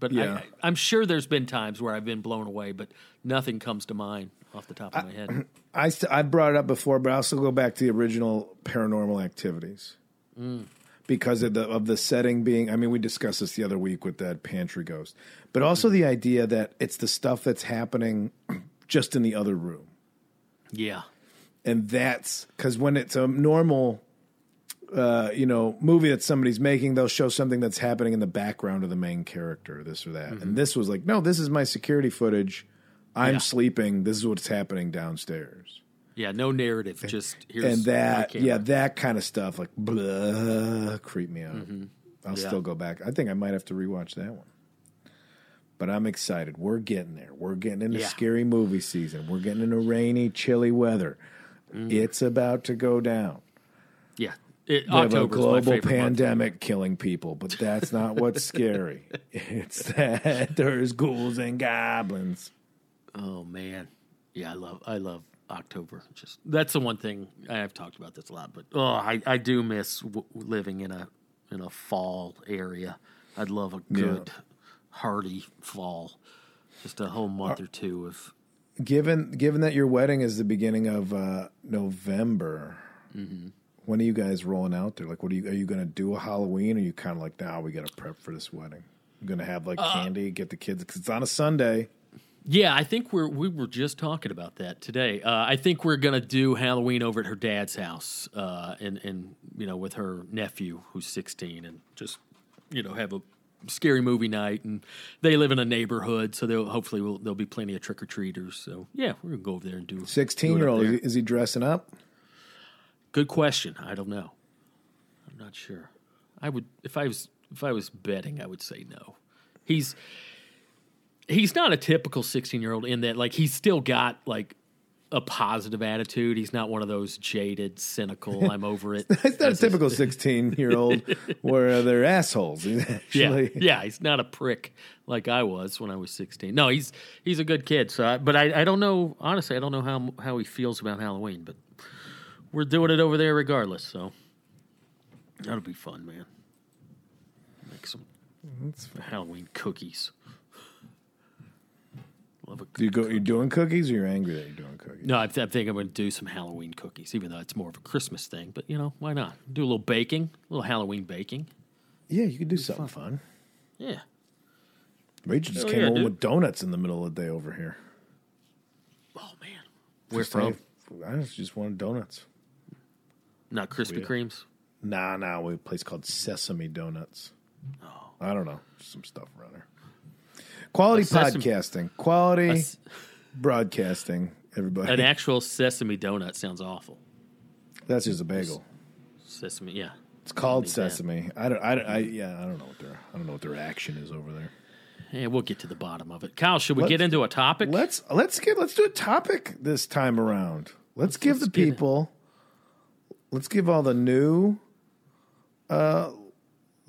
But Yeah. I, I'm sure there's been times where I've been blown away, but nothing comes to mind off the top of my head. I st- I brought it up before, but I also go back to the original Paranormal Activities because of the of the setting being. I mean, we discussed this the other week with that pantry ghost, but also the idea that it's the stuff that's happening just in the other room, Yeah. and that's because when it's a normal. Uh, you know, movie that somebody's making, they'll show something that's happening in the background of the main character, this or that. And this was like, no, this is my security footage. I'm Yeah. sleeping. This is what's happening downstairs. Yeah, no narrative, just here's and that yeah that kind of stuff like blah, creep me out Mm-hmm. i'll Yeah. still go back i think i might have to rewatch that one but i'm excited we're getting there we're getting into Yeah. scary movie season we're getting into rainy chilly weather Mm. it's about to go down Yeah. It, we have a global favorite month. pandemic killing people but that's not what's scary it's that there's ghouls and goblins Oh man, yeah, I love I love October. Just that's the one thing I've talked about this a lot, but oh, I, I do miss w- living in a in a fall area. I'd love a good hearty fall, just a whole month or two of Given given that your wedding is the beginning of uh, November, Mm-hmm. when are you guys rolling out there? Like, what are you are you going to do a Halloween? Or are you kind of like, now we got to prep for this wedding? You're going to have like Uh, candy, get the kids because it's on a Sunday. Yeah, I think we're we were just talking about that today. Uh, I think we're gonna do Halloween over at her dad's house, uh, and and you know with her nephew who's sixteen, and just you know have a scary movie night. And they live in a neighborhood, so they'll hopefully will, there'll be plenty of trick or treaters. So yeah, we're gonna go over there and do Sixteen year old there. is, he- is he dressing up? Good question. I don't know. I'm not sure. I would if I was if I was betting, I would say no. He's he's not a typical 16 year old in that like he's still got like a positive attitude. He's not one of those jaded, cynical. I'm over it. It's not a typical sixteen year old where they're assholes. He's yeah, yeah. He's not a prick like I was when I was 16. No, he's he's a good kid. So, I, but I, I don't know. Honestly, I don't know how how he feels about Halloween. But we're doing it over there regardless. So that'll be fun, man. Make some Halloween cookies. Love a Do you go? You're doing cookies, or you're angry that you're doing cookies? No, I, th- I think I'm going to do some Halloween cookies, even though it's more of a Christmas thing. But you know, why not? Do a little baking, a little Halloween baking. Yeah, you could do something fun. Yeah. Rachel just Hell came yeah, home dude. with donuts in the middle of the day over here. Oh man, where Just, from? I just- wanted donuts. Not Krispy Kremes. Nah, nah, we have a place called Sesame Donuts. Oh. I don't know, some stuff around there. Quality sesame- podcasting, quality A broadcasting. Everybody, An actual sesame donut sounds awful. that's just a bagel. Sesame, yeah. It's called that. sesame. I don't. I, don't- I yeah. I don't know what their. I don't know what their action is over there. Yeah, we'll get to the bottom of it. Kyle, should we Let's- get into a topic? Let's let's get let's do a topic this time around. Let's, give let's the people. Let's give all the new uh,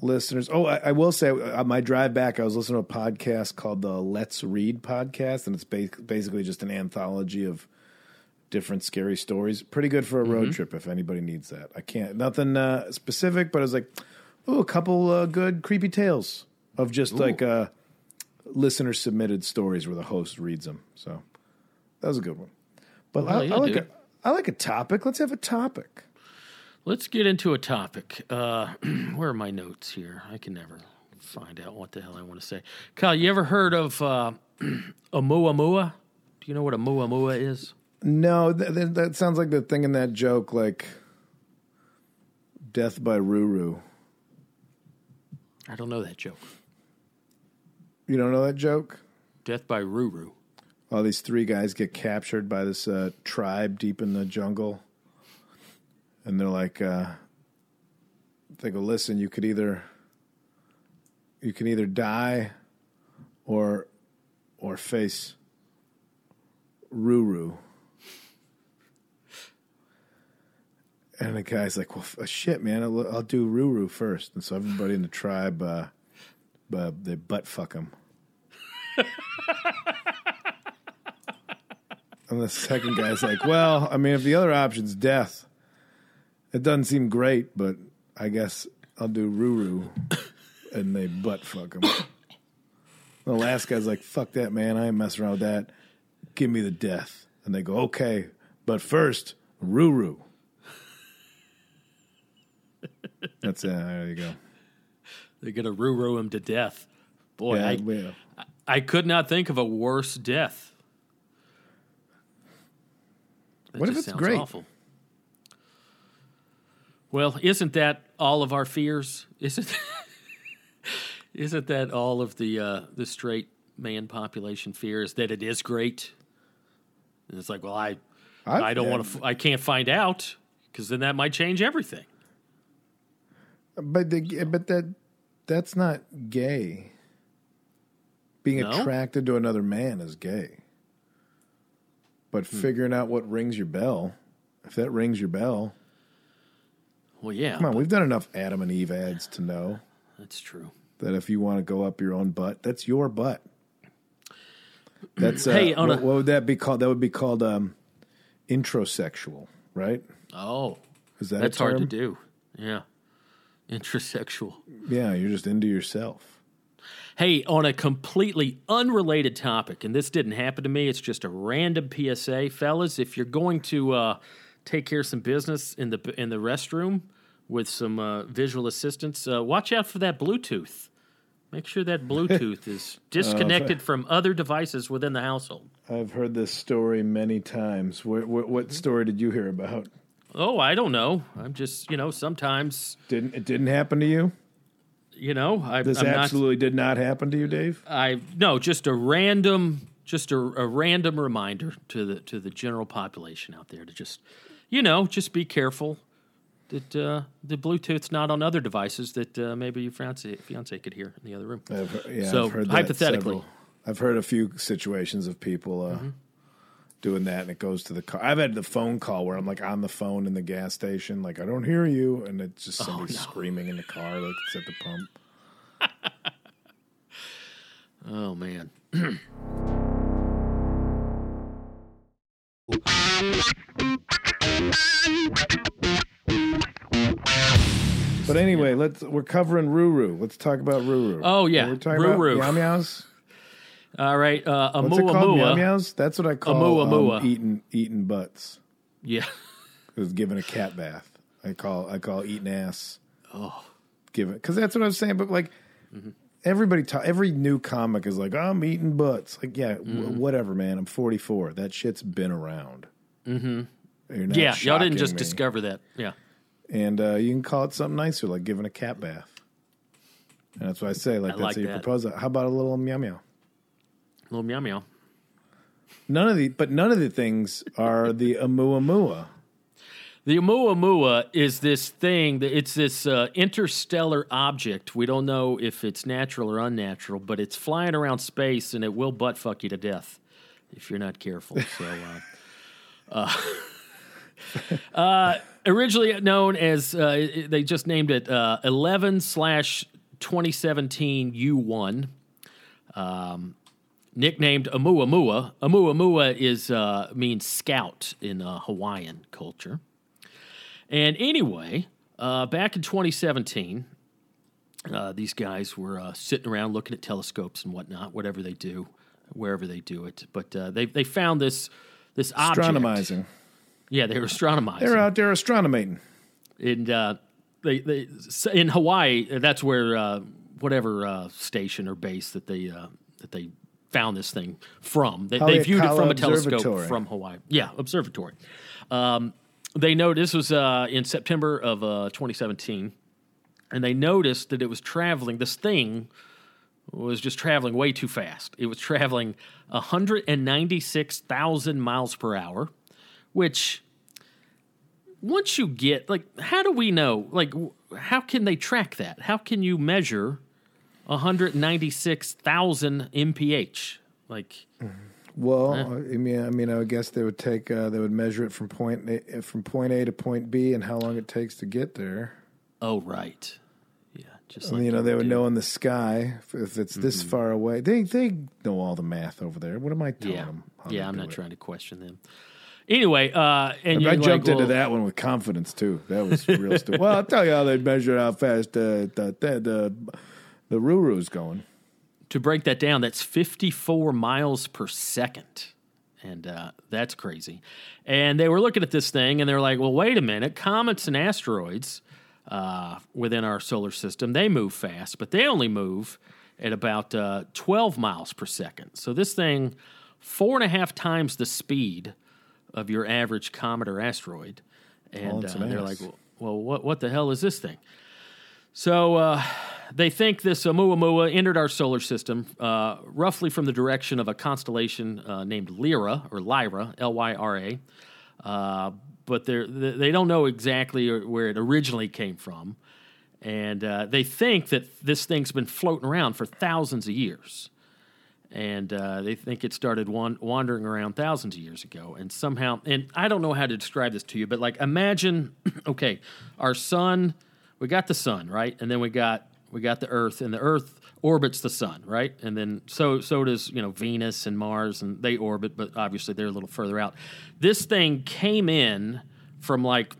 listeners. Oh, I, I will say, on my drive back, I was listening to a podcast called the Let's Read podcast, and it's ba- basically just an anthology of different scary stories. Pretty good for a road Mm-hmm. trip if anybody needs that. I can't nothing uh, specific, but I was like, oh, a couple uh, good creepy tales of just like uh, listener submitted stories where the host reads them. So that was a good one. But Well, I, yeah, I like a. I like a topic. Let's have a topic. Let's get into a topic. Uh, where are my notes here? I can never find out what the hell I want to say. Kyle, you ever heard of uh, Oumuamua? Do you know what a Oumuamua is? No, th- th- that sounds like the thing in that joke, like death by Ruru. I don't know that joke. You don't know that joke? Death by Ruru. All these three guys get captured by this uh, tribe deep in the jungle, and they're like, uh, they go, "Listen, you could either, you can either die, or, or face Ruru." And the guy's like, "Well, f- shit, man, I'll, I'll do Ruru first. And so everybody in the tribe, uh, uh, they butt fuck him. And the second guy's like, well, I mean, if the other option's death, it doesn't seem great, but I guess I'll do Ruru. And they butt fuck him. The last guy's like, "Fuck that, man! I ain't messing around with that. Give me the death." And they go, "Okay, but first, Ruru." That's it. there you go. They're gonna roo him to death. Boy, Yeah, I, yeah. I could not think of a worse death. That What if it's sounds great? Awful. Well, isn't that all of our fears? Isn't isn't that all of the uh, the straight man population fears that it is great? And it's like, well, I I've- I don't want to. I can't find out because then that might change everything. But the, but that that's not gay. Being No? attracted to another man is gay. But Hmm. figuring out what rings your bell, if that rings your bell, Well, yeah, come on, we've done enough Adam and Eve ads to know that's true. that if you want to go up your own butt, that's your butt. That's uh, Hey, on what, a- what would that be called? That would be called um, introsexual, right? Oh, Is that a that's hard to term? do. Yeah, intrasexual. Yeah, you're just into yourself. Hey, on a completely unrelated topic, and this didn't happen to me, it's just a random PSA, fellas. If you're going to uh, take care of some business in the in the restroom with some uh, visual assistance, uh, watch out for that Bluetooth. Make sure that Bluetooth is disconnected from other devices within the household. I've heard this story many times. What, what, what story did you hear about? Oh, I don't know. I'm just, you know, sometimes, Didn't it didn't happen to you? you know, I, This I'm not. absolutely did not happen to you, Dave. I no, just a random, just a, a random reminder to the to the general population out there to just, you know, just be careful that uh, the Bluetooth's not on other devices that uh, maybe your fiance fiance could hear in the other room. I've, heard- yeah, So, I've heard that hypothetically. several- I've heard a few situations of people uh, Mm-hmm. doing that, and it goes to the car. I've had the phone call where I'm like on the phone in the gas station, like I don't hear you, and it's just somebody screaming in the car, like it's at the pump. Oh man, But anyway, let's we're covering Ruru. Let's talk about Ruru. Oh, yeah, we're talking Ruru. about meow meows. all right, uh, a What's it called? Meow meows. That's what I call mua um, mua. eating eating butts. yeah, It was giving a cat bath. I call I call eating ass. oh, Give it because that's what I was saying. But like Mm-hmm. everybody, ta- every new comic is like, I'm eating butts. Like, yeah, Mm-hmm. w- whatever, man. I'm 44. That shit's been around. Mm-hmm. yeah, y'all didn't just me. discover that, yeah. And uh, you can call it something nicer, like giving a cat bath. And that's what I say. Like I that's like how you that. propose it. How about a little meow meow? Little meow meow. None of the, but none of the things are the Oumuamua. The Oumuamua is this thing that it's this uh, interstellar object. We don't know if it's natural or unnatural, but it's flying around space and it will butt fuck you to death if you're not careful. So, uh, uh, uh, originally known as, uh, they just named it uh, 11 slash 2017 U1 nicknamed Oumuamua. Oumuamua is uh, means scout in uh, Hawaiian culture. And anyway, uh, back in 2017, uh, these guys were sitting around looking at telescopes and whatnot, whatever they do, wherever they do it. But they they found this this object. Astronomizing. Yeah, they were astronomizing. They're out there astronomating. And uh, they, they in Hawaii, that's where uh, whatever uh, station or base that they uh, that they found this thing from. They, they viewed it from a telescope from Hawaii. Yeah, observatory. Um, they know this was uh, in September of uh, 2017, and they noticed that it was traveling. This thing was just traveling way too fast. It was traveling 196,000 miles per hour, which once you get like how do we know like how can they track that how can you measure 196,000 mph like Well, I mean, I mean, I would guess they would take, uh, they would measure it from point a, from point A to point B, and how long it takes to get there. oh right yeah just like you know, they would do. know in the sky if, if it's this Mm-hmm. far away. They they know all the math over there. What am I telling yeah them? yeah i'm not it? trying to question them anyway uh and I you're jumped like, into well, that one with confidence too. That was real stupid. Well, I'll tell you how they measure how fast uh, the the the the Ruru's going. to break that down, that's 54 miles per second. And uh, that's crazy. And they were looking at this thing and they're like, well, wait a minute. Comets and asteroids uh, within our solar system, they move fast, but they only move at about uh, 12 miles per second. So this thing, four and a half times the speed of your average comet or asteroid. And uh, they're like, well, well, what, what the hell is this thing? So uh, they think this Oumuamua entered our solar system uh, roughly from the direction of a constellation uh, named Lyra or Lyra, L Y R A. Uh, but they're, they don't know exactly where it originally came from. And uh, they think that this thing's been floating around for thousands of years. And uh, they think it started wan- wandering around thousands of years ago. And somehow, and I don't know how to describe this to you, but like imagine, okay, our sun, we got the sun, right? And then we got we got the Earth, and the Earth orbits the sun, right? And then so so does you know Venus and Mars, and they orbit, but obviously they're a little further out. This thing came in from like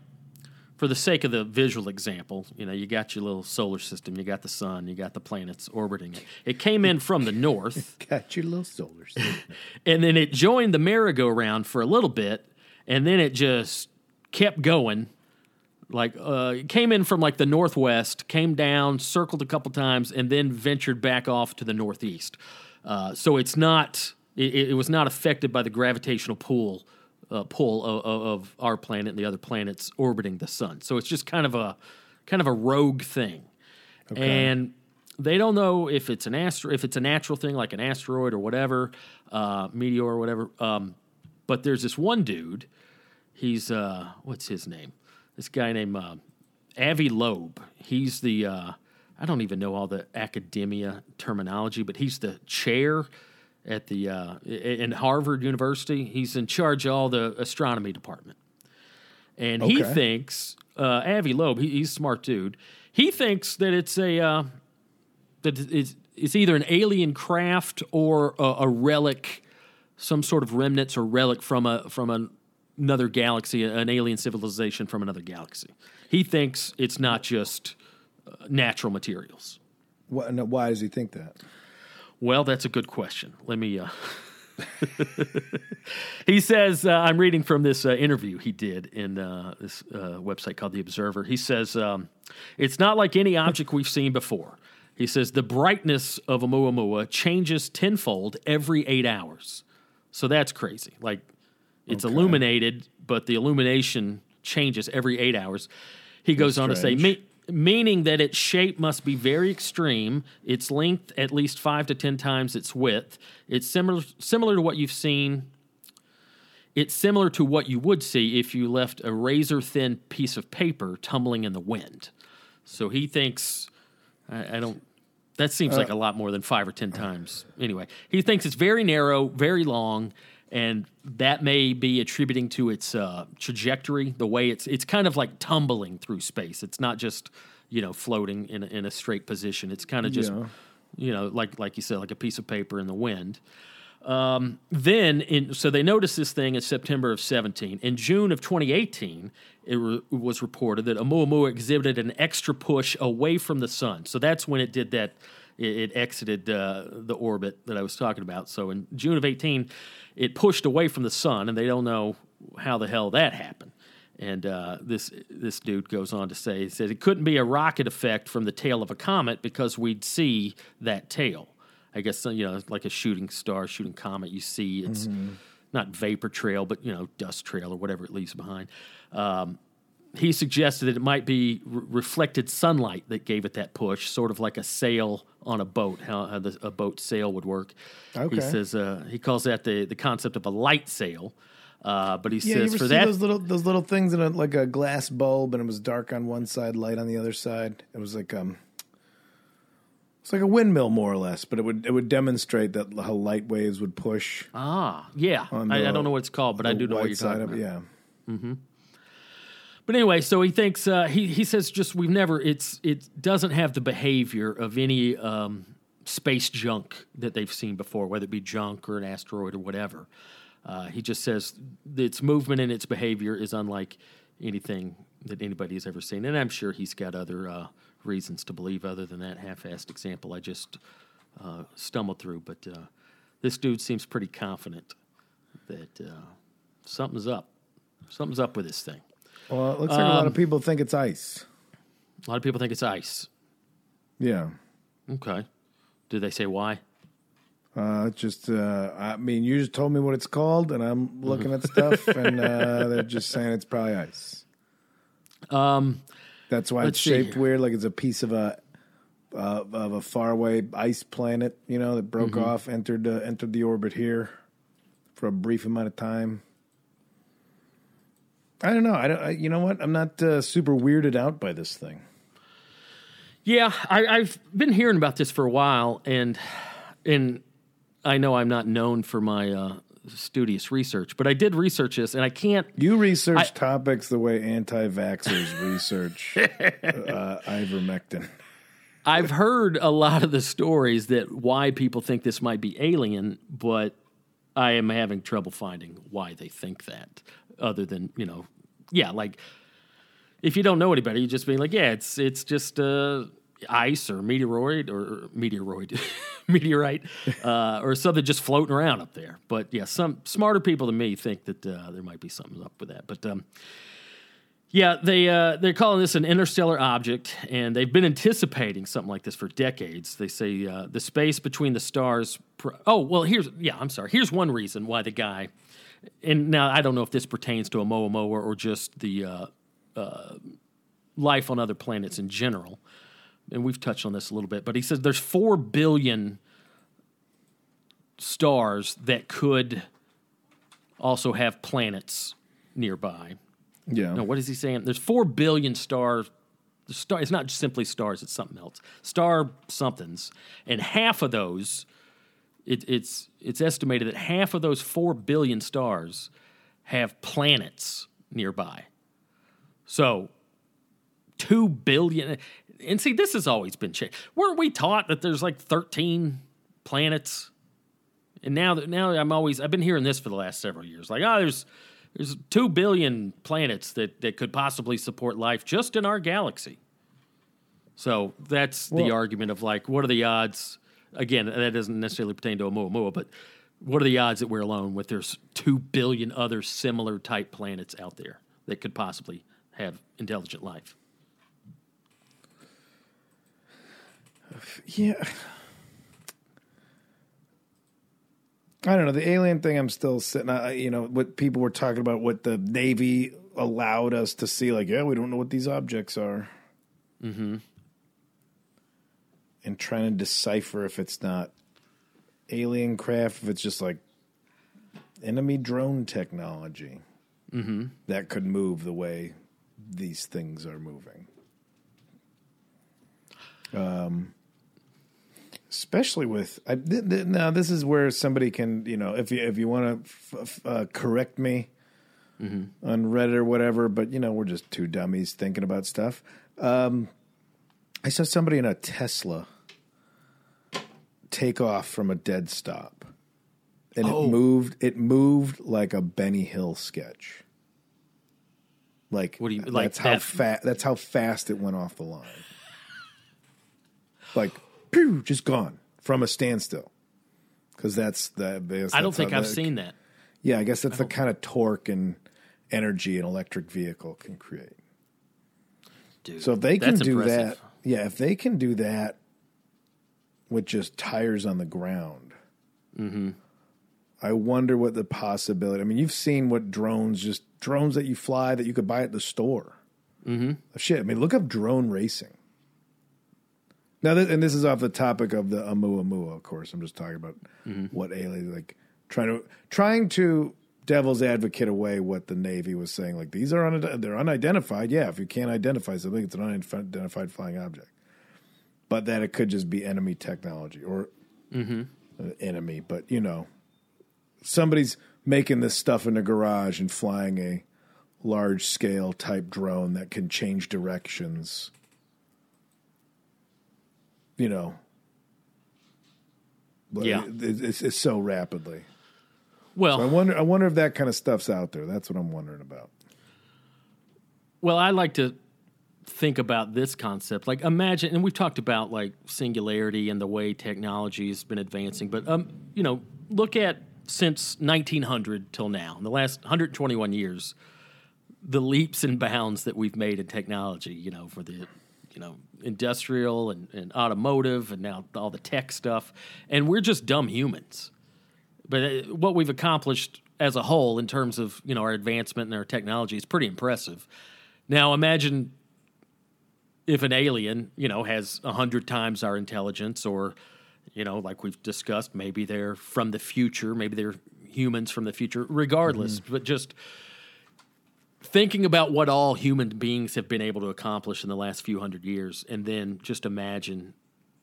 for the sake of the visual example, you know, you got your little solar system, you got the sun, you got the planets orbiting it. It came in from the north, Got your little solar system. and then it joined the merry-go-round for a little bit, and then it just kept going. Like, uh, it came in from like the northwest, came down, circled a couple times, and then ventured back off to the northeast. Uh, so it's not, it, it was not affected by the gravitational pull uh, pull of, of our planet and the other planets orbiting the sun. So it's just kind of a kind of a rogue thing, and they don't know if it's an astro if it's a natural thing like an asteroid or whatever, uh, meteor or whatever. Um, but there's this one dude. He's uh, what's his name? This guy named uh, Avi Loeb. He's the uh, I don't even know all the academia terminology, but he's the chair at the uh, in Harvard University. He's in charge of all the astronomy department, and he thinks uh, Avi Loeb. He, he's a smart dude. He thinks that it's a uh, that it's, it's either an alien craft or a, a relic, some sort of remnants or relic from a from a, another galaxy, an alien civilization from another galaxy. He thinks it's not just uh, natural materials. Why, why does he think that? Well, that's a good question. Let me. Uh, he says, uh, I'm reading from this uh, interview he did in uh, this uh, website called The Observer. He says, um, It's not like any object we've seen before. He says, The brightness of Oumuamua changes tenfold every eight hours. So that's crazy. Like, it's illuminated, but the illumination changes every eight hours. He goes on to say, "Me- meaning that its shape must be very extreme, its length at least five to ten times its width. It's similar similar to what you've seen. It's similar to what you would see if you left a razor thin piece of paper tumbling in the wind. So he thinks, I, I don't. That seems like uh. a lot more than five or ten times. Anyway, he thinks it's very narrow, very long, and that may be attributing to its uh, trajectory, the way it's it's kind of like tumbling through space. It's not just you know floating in a, in a straight position. It's kind of just Yeah. you know like like you said, like a piece of paper in the wind. Um, then, in, so they noticed this thing in September of 17. In June of 2018, it re- was reported that Oumuamua exhibited an extra push away from the sun. So that's when it did that. It, it exited uh, the orbit that I was talking about. So in June of 18, it pushed away from the sun, and they don't know how the hell that happened. And uh, this this dude goes on to say, he says it couldn't be a rocket effect from the tail of a comet because we'd see that tail. I guess you know, like a shooting star, shooting comet. You see, it's not vapor trail, but you know, dust trail or whatever it leaves behind. Um, he suggested that it might be re- reflected sunlight that gave it that push, sort of like a sail on a boat, how, how the, a boat sail would work. Okay. He says uh, he calls that the the concept of a light sail. Uh, but he Yeah, says for see that, those little those little things in a, like a glass bulb, and it was dark on one side, light on the other side. It was like um, it's like a windmill more or less, but it would it would demonstrate that how light waves would push. ah, yeah, I, I don't know what it's called, but I do know what you're talking about. Yeah, But anyway, so he thinks uh, he he says just we've never it's it doesn't have the behavior of any um, space junk that they've seen before, whether it be junk or an asteroid or whatever. Uh, he just says its movement and its behavior is unlike anything that anybody has ever seen, and I'm sure he's got other uh, reasons to believe other than that half-assed example I just uh, stumble through. But uh, this dude seems pretty confident that uh, something's up. Something's up with this thing. Well, it looks like a lot Um, of people think it's ice. A lot of people think it's ice. Yeah. Okay. Did they say why? Uh, just, uh, I mean, you just told me what it's called, and I'm looking at stuff, and uh, they're just saying it's probably ice. Um, That's why it's shaped weird, like it's a piece of a uh, of a faraway ice planet, you know, that broke Mm-hmm. off, entered uh, entered the orbit here for a brief amount of time. I don't know. I don't. I, you know what? I'm not uh, super weirded out by this thing. Yeah, I, I've been hearing about this for a while, and and I know I'm not known for my uh, studious research, but I did research this, and I can't. You research I- topics the way anti-vaxxers research uh, ivermectin. I've heard a lot of the stories that why people think this might be alien, but I am having trouble finding why they think that. Other than you know, yeah, like if you don't know any better, you just being like, yeah, it's it's just uh, ice or meteoroid or, or meteoroid, meteorite, uh, or something just floating around up there. But yeah, some smarter people than me think that uh, there might be something up with that. But um, yeah, they uh, they're calling this an interstellar object, and they've been anticipating something like this for decades. They say uh, the space between the stars. Pr- oh well, here's yeah, I'm sorry. Here's one reason why the guy, and now I don't know if this pertains to Oumuamua or just the uh, uh, life on other planets in general, and we've touched on this a little bit. But he says there's four billion stars that could also have planets nearby. Yeah. No, what is he saying? There's four billion stars. Star. It's not simply stars. It's something else. Star somethings, and half of those, it, it's it's estimated that half of those four billion stars have planets nearby. So, two billion. And see, this has always been changed. Weren't we taught that there's like 13 planets? And now that now I'm always I've been hearing this for the last several years. Like, oh, there's there's two billion planets that, that could possibly support life just in our galaxy. So that's the argument of like, what are the odds? Again, that doesn't necessarily pertain to Oumuamua, but what are the odds that we're alone with there's two billion other similar type planets out there that could possibly have intelligent life? Yeah. I don't know. The alien thing, I'm still sitting, I, you know, what people were talking about, what the Navy allowed us to see. Like, yeah, we don't know what these objects are. Mm-hmm. And trying to decipher if it's not alien craft, if it's just like enemy drone technology mm-hmm. that could move the way these things are moving. Um, especially with I, th- th- now this is where somebody can you know if you if you want to f- f- uh, correct me on Reddit or whatever, but you know we're just two dummies thinking about stuff. Um, I saw somebody in a Tesla take off from a dead stop, and Oh. it moved. It moved like a Benny Hill sketch. Like What do you- like That's how that- fast. That's how fast it went off the line. Like, pew, just gone from a standstill. Because that's the. guess I don't think how I've seen that. Yeah, I guess that's the kind of torque and energy an electric vehicle can create. Dude, So if they can do impressive. that, yeah, if they can do that with just tires on the ground, Mm-hmm. I wonder what the possibility. I mean, you've seen what drones, just drones that you fly that you could buy at the store. Mm-hmm. Shit, I mean, look up drone racing. Now, and this is off the topic of the Oumuamua, of course. I'm just talking about Mm-hmm. what alien like trying to trying to devil's advocate away what the Navy was saying. Like these are un- they're unidentified. Yeah, if you can't identify something, it's an unidentified flying object. But that it could just be enemy technology or uh, enemy. But you know, somebody's making this stuff in a garage and flying a large scale type drone that can change directions. You know, But Yeah. it- it's, it's so rapidly. Well, I wonder. I wonder if that kind of stuff's out there. That's what I'm wondering about. Well, I like to think about this concept. Like imagine, and we've talked about like singularity and the way technology has been advancing, but um, you know, look at since 1900 till now, in the last 121 years, the leaps and bounds that we've made in technology. You know, for the you know industrial and, and automotive, and now all the tech stuff, and we're just dumb humans. But uh, what we've accomplished as a whole in terms of you know our advancement and our technology is pretty impressive. Now imagine if an alien, you know, has a hundred times our intelligence, or you know, like we've discussed, maybe they're from the future, maybe they're humans from the future. Regardless, mm-hmm. but just thinking about what all human beings have been able to accomplish in the last few hundred years, and then just imagine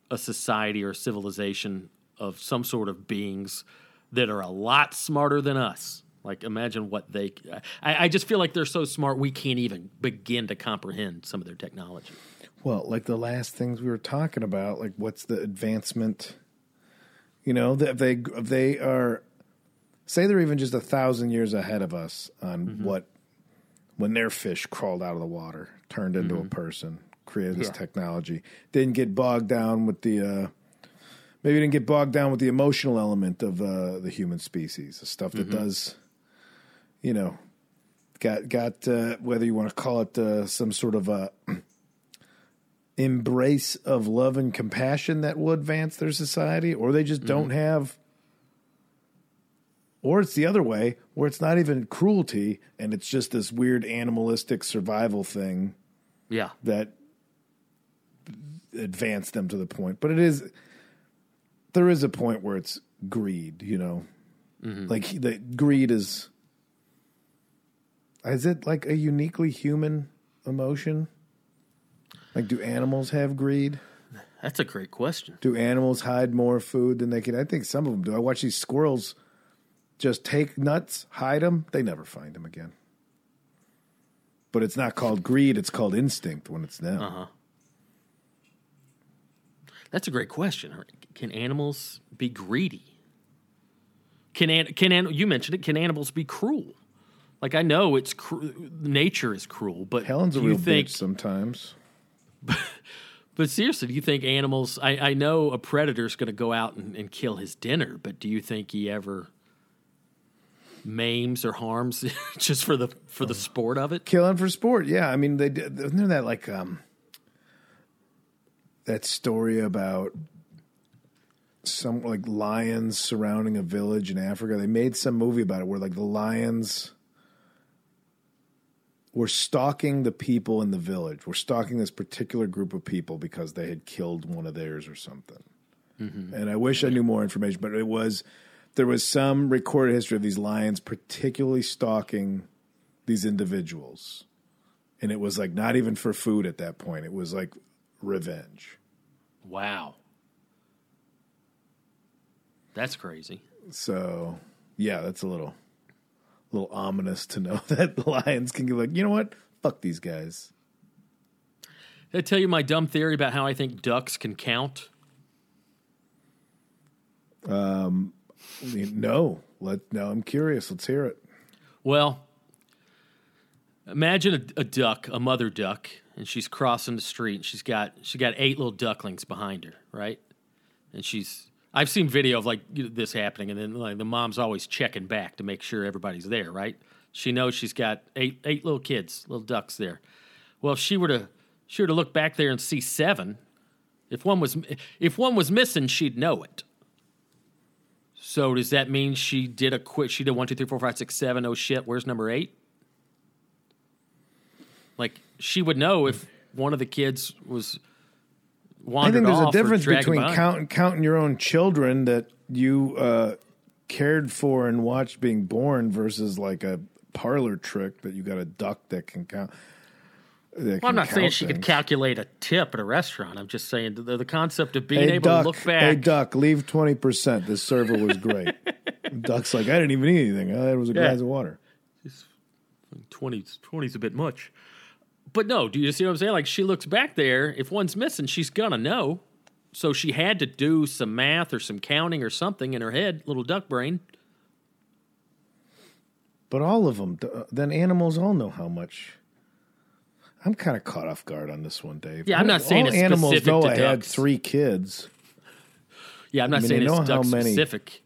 a society or a civilization of some sort of beings that are a lot smarter than us. Like, imagine what they. I, I just feel like they're so smart we can't even begin to comprehend some of their technology. Well, like the last things we were talking about, like what's the advancement? You know, if they if they are, say they're even just a thousand years ahead of us on Mm-hmm. what when their fish crawled out of the water, turned into a person, created this Mm-hmm. Yeah. technology, didn't get bogged down with the. uh Maybe didn't get bogged down with the emotional element of uh, the human species, the stuff that Mm-hmm. does, you know, got got uh, whether you want to call it uh, some sort of a embrace of love and compassion that will advance their society, or they just don't mm-hmm. have, or it's the other way where it's not even cruelty and it's just this weird animalistic survival thing Yeah. that advanced them to the point. But it is there is a point where it's greed, you know, mm-hmm. like the greed is. Is it like a uniquely human emotion? Like, do animals have greed? That's a great question. Do animals hide more food than they can? I think some of them do. I watch these squirrels just take nuts, hide them. They never find them again. But it's not called greed; it's called instinct when it's them. Uh-huh. That's a great question. Can animals be greedy? Can an, can an, you mentioned it? Can animals be cruel? Like I know it's cru- nature is cruel, but Helen's a you real think? bitch sometimes. But seriously, do you think animals? I, I know a predator's going to go out and, and kill his dinner, but do you think he ever maims or harms just for the for the sport of it? Killing for sport, yeah. I mean, they. Isn't there that like um that story about some like lions surrounding a village in Africa? They made some movie about it where like the lions were stalking the people in the village. Were stalking this particular group of people because they had killed one of theirs or something. Mm-hmm. And I wish I knew more information, but it was there was some recorded history of these lions particularly stalking these individuals. And it was like not even for food at that point. It was like revenge. Wow, that's crazy. So yeah, that's a little little ominous to know that the lions can be like, you know what? Fuck these guys. Did I tell you my dumb theory about how I think ducks can count? Mean, no. Let no, I'm curious. Let's hear it. Well, imagine a, a duck, a mother duck, and she's crossing the street. And she's got she got eight little ducklings behind her, right? And she's I've seen video of like this happening, and then like the mom's always checking back to make sure everybody's there, right? She knows she's got eight eight little kids, little ducks there. Well, if she were to she were to look back there and see seven, if one was if one was missing, she'd know it. So does that mean she did a quick? She did one, two, three, four, five, six, seven. Oh shit! Where's number eight? Like she would know if one of the kids was I think there's a off or difference between behind. counting counting your own children that you uh, cared for and watched being born versus like a parlor trick that you got a duck that can count. that Well, I'm not saying count she could calculate a tip at a restaurant. I'm just saying the, the concept of being Hey able duck, to look back. hey duck, leave twenty percent. This server was great. Duck's like, I didn't even eat anything. All I had was a Yeah. glass of water. 20 20's a bit much. But no, do you see what I'm saying? Like she looks back there, if one's missing, she's gonna know. So she had to do some math or some counting or something in her head, little duck brain. But all of them, then animals all know how much. I'm kind of caught off guard on this one, Dave. Yeah, I'm not All saying it's animals know to I had three kids. Yeah, I'm not mean, saying it's duck many- specific,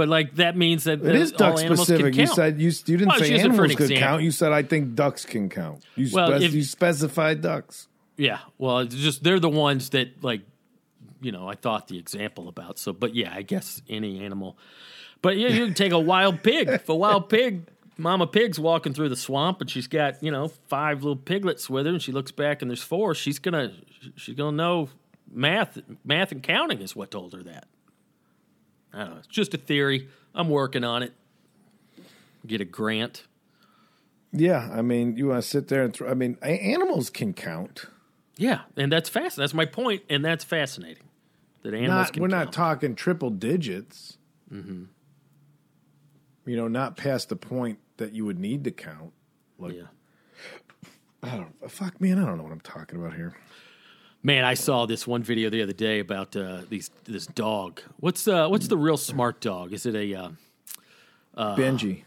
but like that means that It is duck specific. You said you, you didn't Well, say using it for an animals could example. count. You said I think ducks can count. You, Well, spec- if- you specified ducks. Yeah, well, it's just they're the ones that like, you know, I thought the example about. So, but yeah, I guess any animal. But yeah, you can take a wild pig. If a wild pig, Mama Pig's walking through the swamp and she's got you know five little piglets with her, and she looks back and there's four. She's gonna she's gonna know math, math and counting is what told her that. I don't know. It's just a theory. I'm working on it. Get a grant. Yeah, I mean, you want to sit there and throw. I mean, animals can count. Yeah, and that's fast. That's my point, and that's fascinating. That animals Not, can we're not talking triple digits. Mm-hmm. You know, not past the point that you would need to count. Like, yeah. I don't. Fuck, man, I don't know what I'm talking about here. Man, I saw this one video the other day about uh, these this dog. What's uh, what's the real smart dog? Is it a, uh, Benji,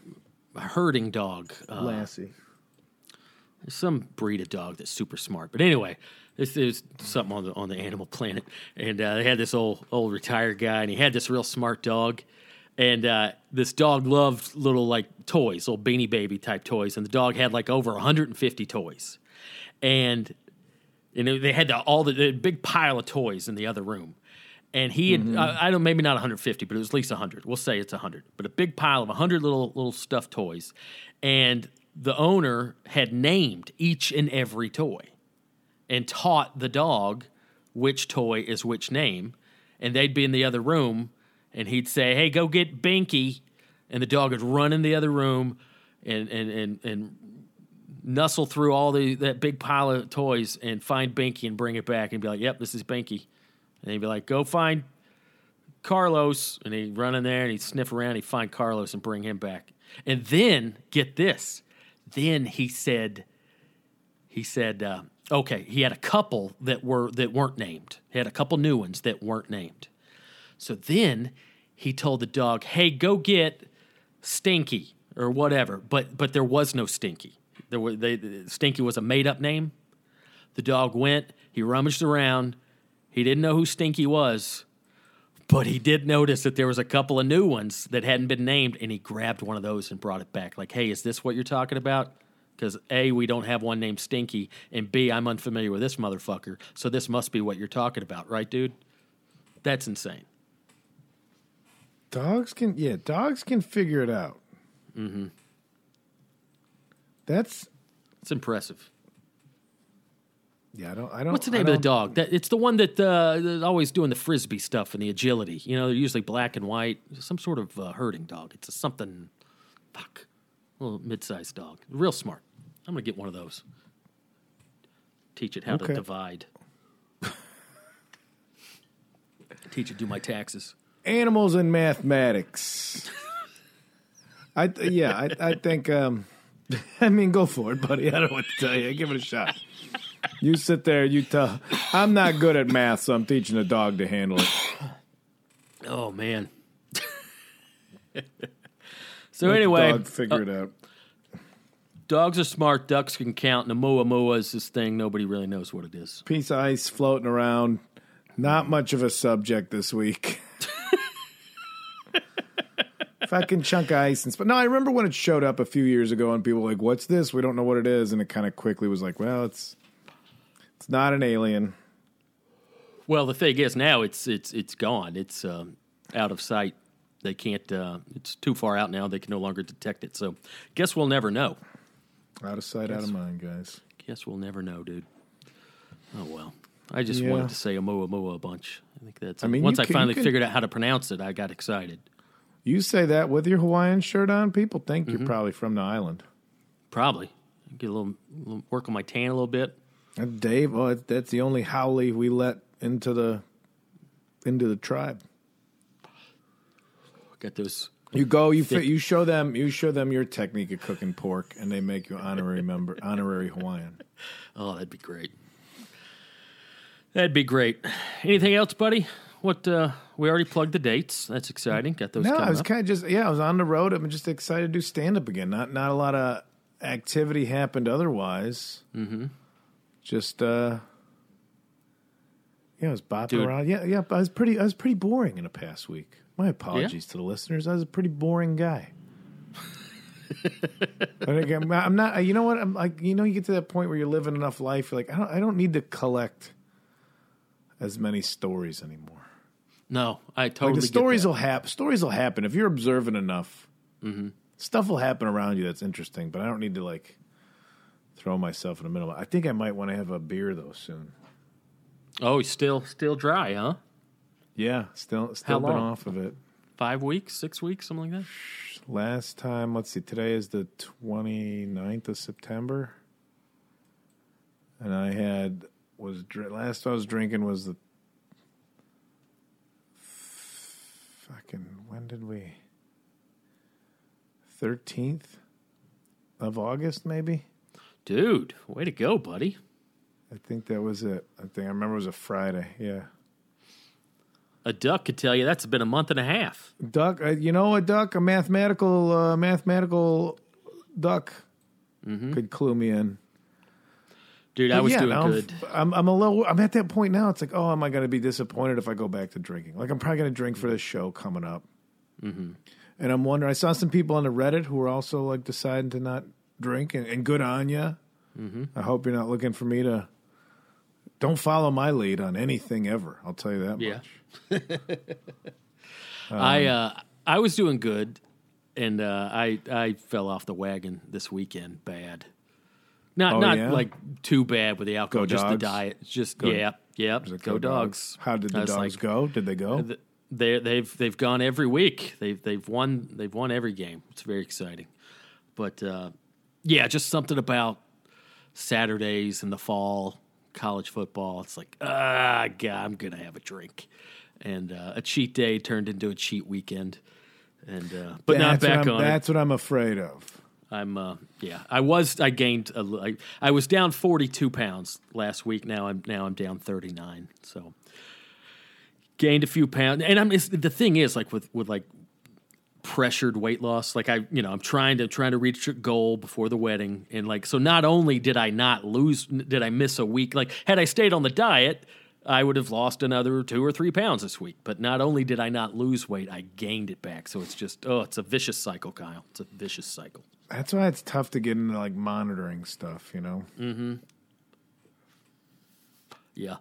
a herding dog? Uh, Lassie. There's some breed of dog that's super smart. But anyway, this is something on the on the Animal Planet, and uh, they had this old old retired guy, and he had this real smart dog, and uh, this dog loved little like toys, little Beanie Baby type toys, and the dog had like over 150 toys, and and they had the, all the, the big pile of toys in the other room. And he had, mm-hmm. I, I don't, maybe not 150, but it was at least 100. We'll say it's 100, but a big pile of 100 little little stuffed toys. And the owner had named each and every toy and taught the dog which toy is which name. And they'd be in the other room and he'd say, Hey, go get Binky. And the dog would run in the other room and, and, and, and nuzzle through all the that big pile of toys and find Binky and bring it back and be like, Yep, this is Binky. And he'd be like, Go find Carlos. And he'd run in there and he'd sniff around, he'd find Carlos and bring him back. And then, get this, then he said, he said, uh, okay, he had a couple that were that weren't named. He had a couple new ones that weren't named. So then he told the dog, "Hey, go get Stinky or whatever." But but there was no Stinky. There were they Stinky was a made up name. The dog went. He rummaged around. He didn't know who Stinky was, but he did notice that there was a couple of new ones that hadn't been named, and he grabbed one of those and brought it back. Like, hey, is this what you're talking about? Because A, we don't have one named Stinky, and B, I'm unfamiliar with this motherfucker, so this must be what you're talking about, right, dude? That's insane. Dogs can, yeah, dogs can figure it out. Mm-hmm. That's It's impressive. yeah. I don't. I don't. What's the name of the dog? That it's the one that uh, always doing the frisbee stuff and the agility. You know, they're usually black and white. Some sort of uh, herding dog. It's a something. Fuck, little mid-sized dog. Real smart. I'm gonna get one of those. Teach it how Okay. to divide. Teach it do my taxes. Animals and mathematics. I th- yeah. I, I think. Um, I mean, go for it, buddy. I don't know what to tell you. Give it a shot. You sit there. You tell. I'm not good at math, so I'm teaching a dog to handle it. Oh man. so Let anyway, dog figure uh, it out. dogs are smart. Ducks can count. And Oumuamua is this thing nobody really knows what it is. Piece of ice floating around. Not much of a subject this week. Fucking chunk of ice and sp- no, I remember when it showed up a few years ago, and people were like, "What's this? We don't know what it is," and it kind of quickly was like, "Well, it's it's not an alien." Well, the thing is now it's it's it's gone. It's um, out of sight. They can't. Uh, it's too far out now. They can no longer detect it. So, guess we'll never know. Out of sight, out of mind, guys. Guess we'll never know, dude. Oh well. I just Yeah. wanted to say Oumuamua a bunch. I think that's. I mean, once I can- finally can- figured out how to pronounce it, I got excited. You say that with your Hawaiian shirt on, people think Mm-hmm. you're probably from the island. Probably get a little, little work on my tan a little bit. And Dave, oh, that's the only haole we let into the into the tribe. Got those. You go, you Thick. you show them, you show them your technique of cooking pork, and they make you honorary member, honorary Hawaiian. Oh, that'd be great. That'd be great. Anything else, buddy? What uh, we already plugged the dates. That's exciting. Got those. No, I was kind of just yeah, I was on the road. I'm just excited to do stand up again. Not not a lot of activity happened otherwise. Mm-hmm. just uh, yeah, I was bopping Dude. around. Yeah, yeah, I was pretty. I was pretty boring in the past week. My apologies to the listeners. I was a pretty boring guy. but again, I'm not. You know what? I'm like. You know, you get to that point where you're living enough life. You're like, I don't. I don't need to collect as many stories anymore. No, I totally Like the stories will happen. Stories will happen if you're observant enough. Mm-hmm. Stuff will happen around you that's interesting, but I don't need to like throw myself in the middle. I think I might want to have a beer though soon. Oh, still still dry, huh? Yeah, still still been off of it. Five weeks, six weeks, something like that. Last time, let's see, today is the 29th of September. And I had was last I was drinking was the fucking when did we 13th of August maybe? Dude, way to go, buddy. I think that was it. I think I remember it was a Friday. Yeah. A duck could tell you that's been a month and a half. Duck, uh, you know a duck, a mathematical uh, mathematical duck could clue me in. Dude, I But was yeah, doing now good. I'm, I'm a little. I'm at that point now. It's like, oh, am I going to be disappointed if I go back to drinking? Like, I'm probably going to drink for this show coming up. Mm-hmm. And I'm wondering. I saw some people on the Reddit who were also like deciding to not drink, and, and good on you. Mm-hmm. I hope you're not looking for me to. Don't follow my lead on anything ever. I'll tell you that Yeah. much. I uh, I was doing good, and uh, I I fell off the wagon this weekend bad. Not Oh, not yeah? like too bad with the alcohol, Go just the Dogs? diet. Just Go- yeah, yeah. Go, dogs. How did I the was dogs like, go? Did they go? th- They they've they've gone every week. They've they've won they've won every game. It's very exciting. But uh, yeah, just something about Saturdays in the fall, college football. It's like ah, God, I'm gonna have a drink, and uh, a cheat day turned into a cheat weekend. And uh, but not That's what back I'm- on it. That's what I'm afraid of. I'm uh, yeah. I was I gained a, I, I was down 42 pounds last week. Now I'm now I'm down 39. So gained a few pounds. And I'm the thing is like with with like pressured weight loss. Like I you know I'm trying to trying to reach a goal before the wedding. And like so not only did I not lose, did I miss a week? Like had I stayed on the diet. I would have lost another two or three pounds this week. But not only did I not lose weight, I gained it back. So it's just, oh, it's a vicious cycle, Kyle. It's a vicious cycle. That's why it's tough to get into like monitoring stuff. You know. Mm hmm. Yeah.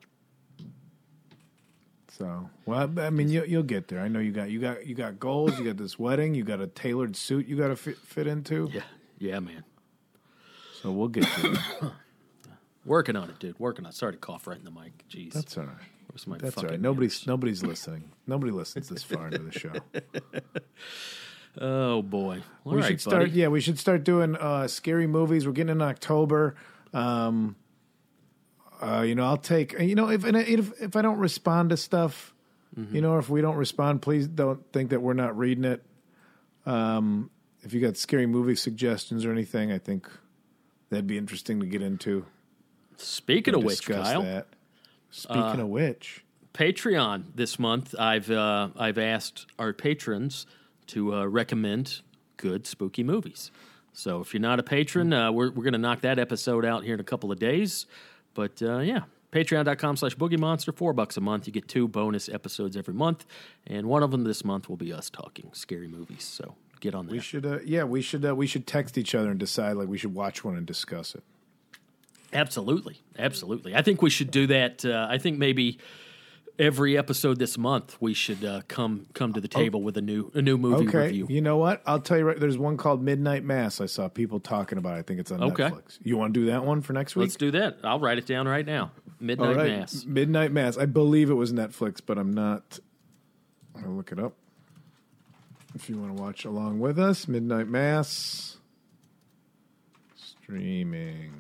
So, well, I mean, you, you'll get there. I know you got you got you got goals. You got this wedding. You got a tailored suit you got to fit, fit into. Yeah. Yeah, man. So we'll get to it. Working on it, dude. Working on it. Sorry to cough right in the mic. Jeez. That's all right. Where's my That's all right. Nobody's nobody's listening. Nobody listens this far into the show. Oh, boy. All we right, should start. buddy. Yeah, we should start doing uh, scary movies. We're getting in October. Um, uh, you know, I'll take. You know, if if if I don't respond to stuff, Mm-hmm. you know, if we don't respond, please don't think that we're not reading it. Um, if you got scary movie suggestions or anything, I think that'd be interesting to get into. Speaking of which, Kyle, that. Speaking of which, Patreon this month, I've uh, I've asked our patrons to uh, recommend good spooky movies. So if you're not a patron, uh, we're we're gonna knock that episode out here in a couple of days. But uh, yeah, patreon.com slash boogie monster, four bucks a month. You get two bonus episodes every month, and one of them this month will be us talking scary movies. So get on we that. should. Uh, yeah, we should. Uh, we should text each other and decide like we should watch one and discuss it. Absolutely, absolutely. I think we should do that. Uh, I think maybe every episode this month we should uh, come come to the table with a new a new movie Okay, review. you know what? I'll tell you right. There's one called Midnight Mass. I saw people talking about. it. I think it's on Okay. Netflix. You want to do that one for next week? Let's do that. I'll write it down right now. Midnight right. Mass. Midnight Mass. I believe it was Netflix, but I'm not. I'll look it up. If you want to watch along with us, Midnight Mass streaming.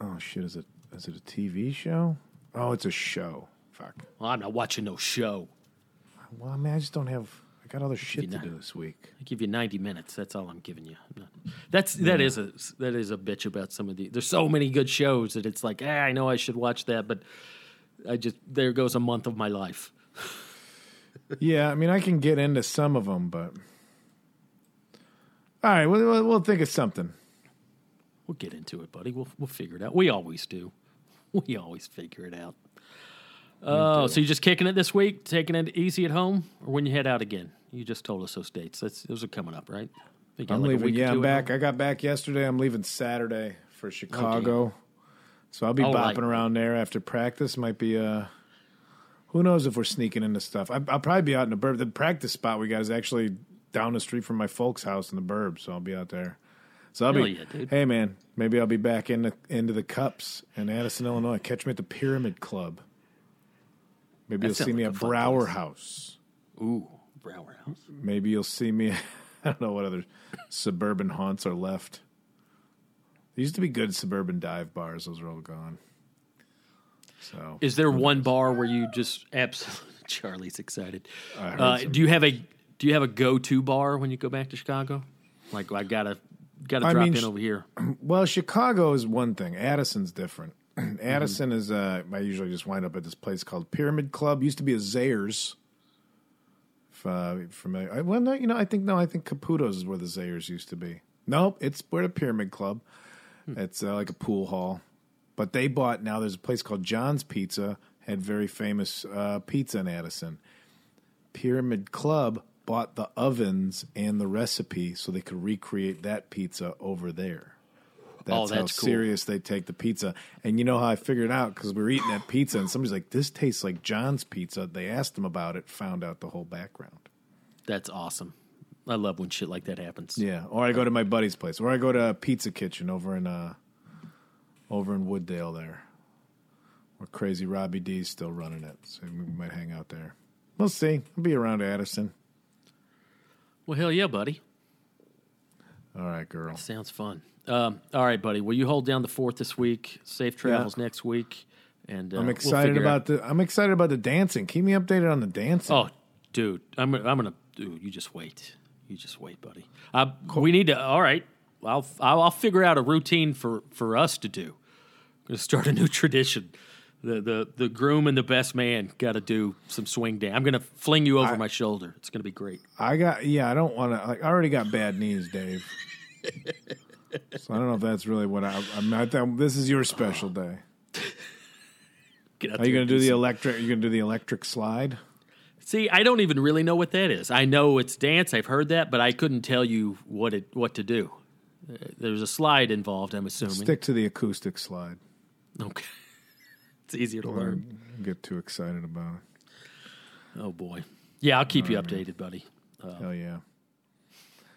Oh shit! Is it is it a TV show? Oh, it's a show. Fuck. Well, I'm not watching no show. Well, I mean, I just don't have. I got other shit to do this week. I give you 90 minutes. That's all I'm giving you. I'm not- That's that is a that is a bitch about some of the. There's so many good shows that it's like, ah, I know I should watch that, but I just there goes a month of my life. Yeah, I mean, I can get into some of them, but all right, we'll, we'll think of something. We'll get into it, buddy. We'll we'll figure it out. We always do. We always figure it out. Oh, so you're just kicking it this week, taking it easy at home, or when you head out again? You just told us those dates. That's those are coming up, right? I'm like leaving. Yeah, I'm back. I got back yesterday. I'm leaving Saturday for Chicago. so I'll be All bopping right. around there after practice. Might be uh who knows if we're sneaking into stuff. I, I'll probably be out in the burb. The practice spot we got is actually down the street from my folks' house in the burb, so I'll be out there. So I'll Hell be, yeah, dude. hey man, maybe I'll be back in the, into the cups in Addison, Illinois. Catch me at the Pyramid Club. Maybe That you'll see sounds me like at a fun Brauer place. House. Ooh, Brauer House. Maybe you'll see me. I don't know what other suburban haunts are left. There used to be good suburban dive bars. Those are all gone. So Is there one bar where you just absolutely? Charlie's excited. I heard Uh, some- do you have a Do you have a go to bar when you go back to Chicago? Like I gotta gotta I drop mean, in over here. well, Chicago is one thing. Addison's different. Mm-hmm. Addison is. Uh, I usually just wind up at this place called Pyramid Club. Used to be a Zayre's. If, uh, familiar. I- Well, no, you know, I think no, I think Caputo's is where the Zayre's used to be. Nope, it's where the Pyramid Club. Hmm. It's uh, like a pool hall, but they bought now. There's a place called John's Pizza. Had very famous uh, pizza in Addison. Pyramid Club bought the ovens and the recipe so they could recreate that pizza over there. That's, Oh, how that's cool. serious they take the pizza. And you know how I figured out because we were eating that pizza and somebody's like, "This tastes like John's pizza." They asked them about it, found out the whole background. That's awesome. I love when shit like that happens. Yeah, or I go to my buddy's place, or I go to a Pizza Kitchen over in uh, over in Wood Dale there, where Crazy Robbie D's still running it. So we might hang out there. We'll see. I'll be around Addison. Well, hell yeah, buddy. All right, girl. Sounds fun. Um, all right, buddy. Will you hold down the fourth this week? Safe travels next week. And uh, I'm we'll excited about out- the. I'm excited about the dancing. Keep me updated on the dancing. Oh, dude, I'm I'm gonna. Dude, you just wait. You just wait, buddy. Uh, We need to. All right. I'll, I'll I'll figure out a routine for for us to do. I'm Gonna start a new tradition. The the the groom and the best man got to do some swing dance. I'm gonna fling you over my shoulder. It's gonna be great. I got. Yeah, I don't want to. Like, I already got bad knees, Dave. so I don't know if that's really what I. I'm not. This is your special day. Are you going to do the electric? Are you going to do the electric slide? See, I don't even really know what that is. I know it's dance. I've heard that, but I couldn't tell you what it what to do. Uh, There's a slide involved. I'm assuming. Stick to the acoustic slide. Okay. It's easier to learn. Get too excited about it. Oh boy. Yeah, I'll keep you updated, buddy. Hell yeah.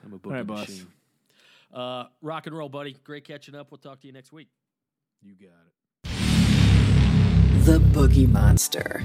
I'm a boogie All right, boss. machine. Uh, rock and roll, buddy. Great catching up. We'll talk to you next week. You got it. The Boogie Monster.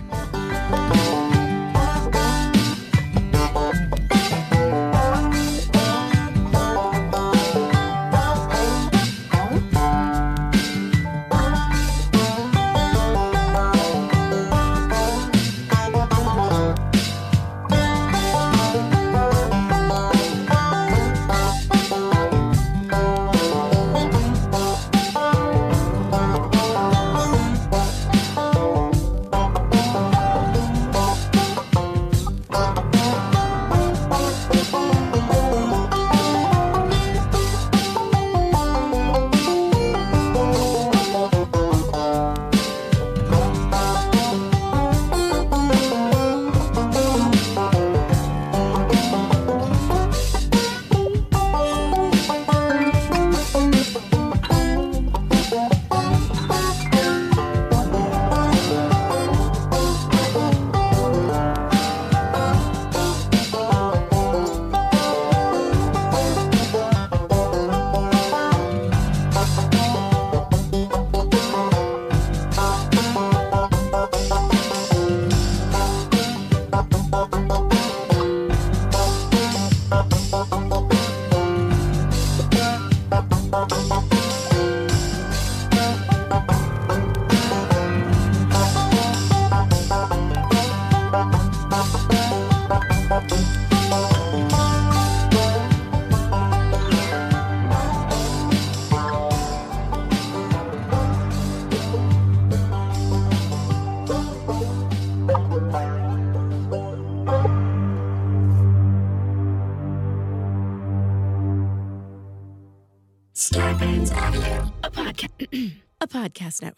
Podcast network.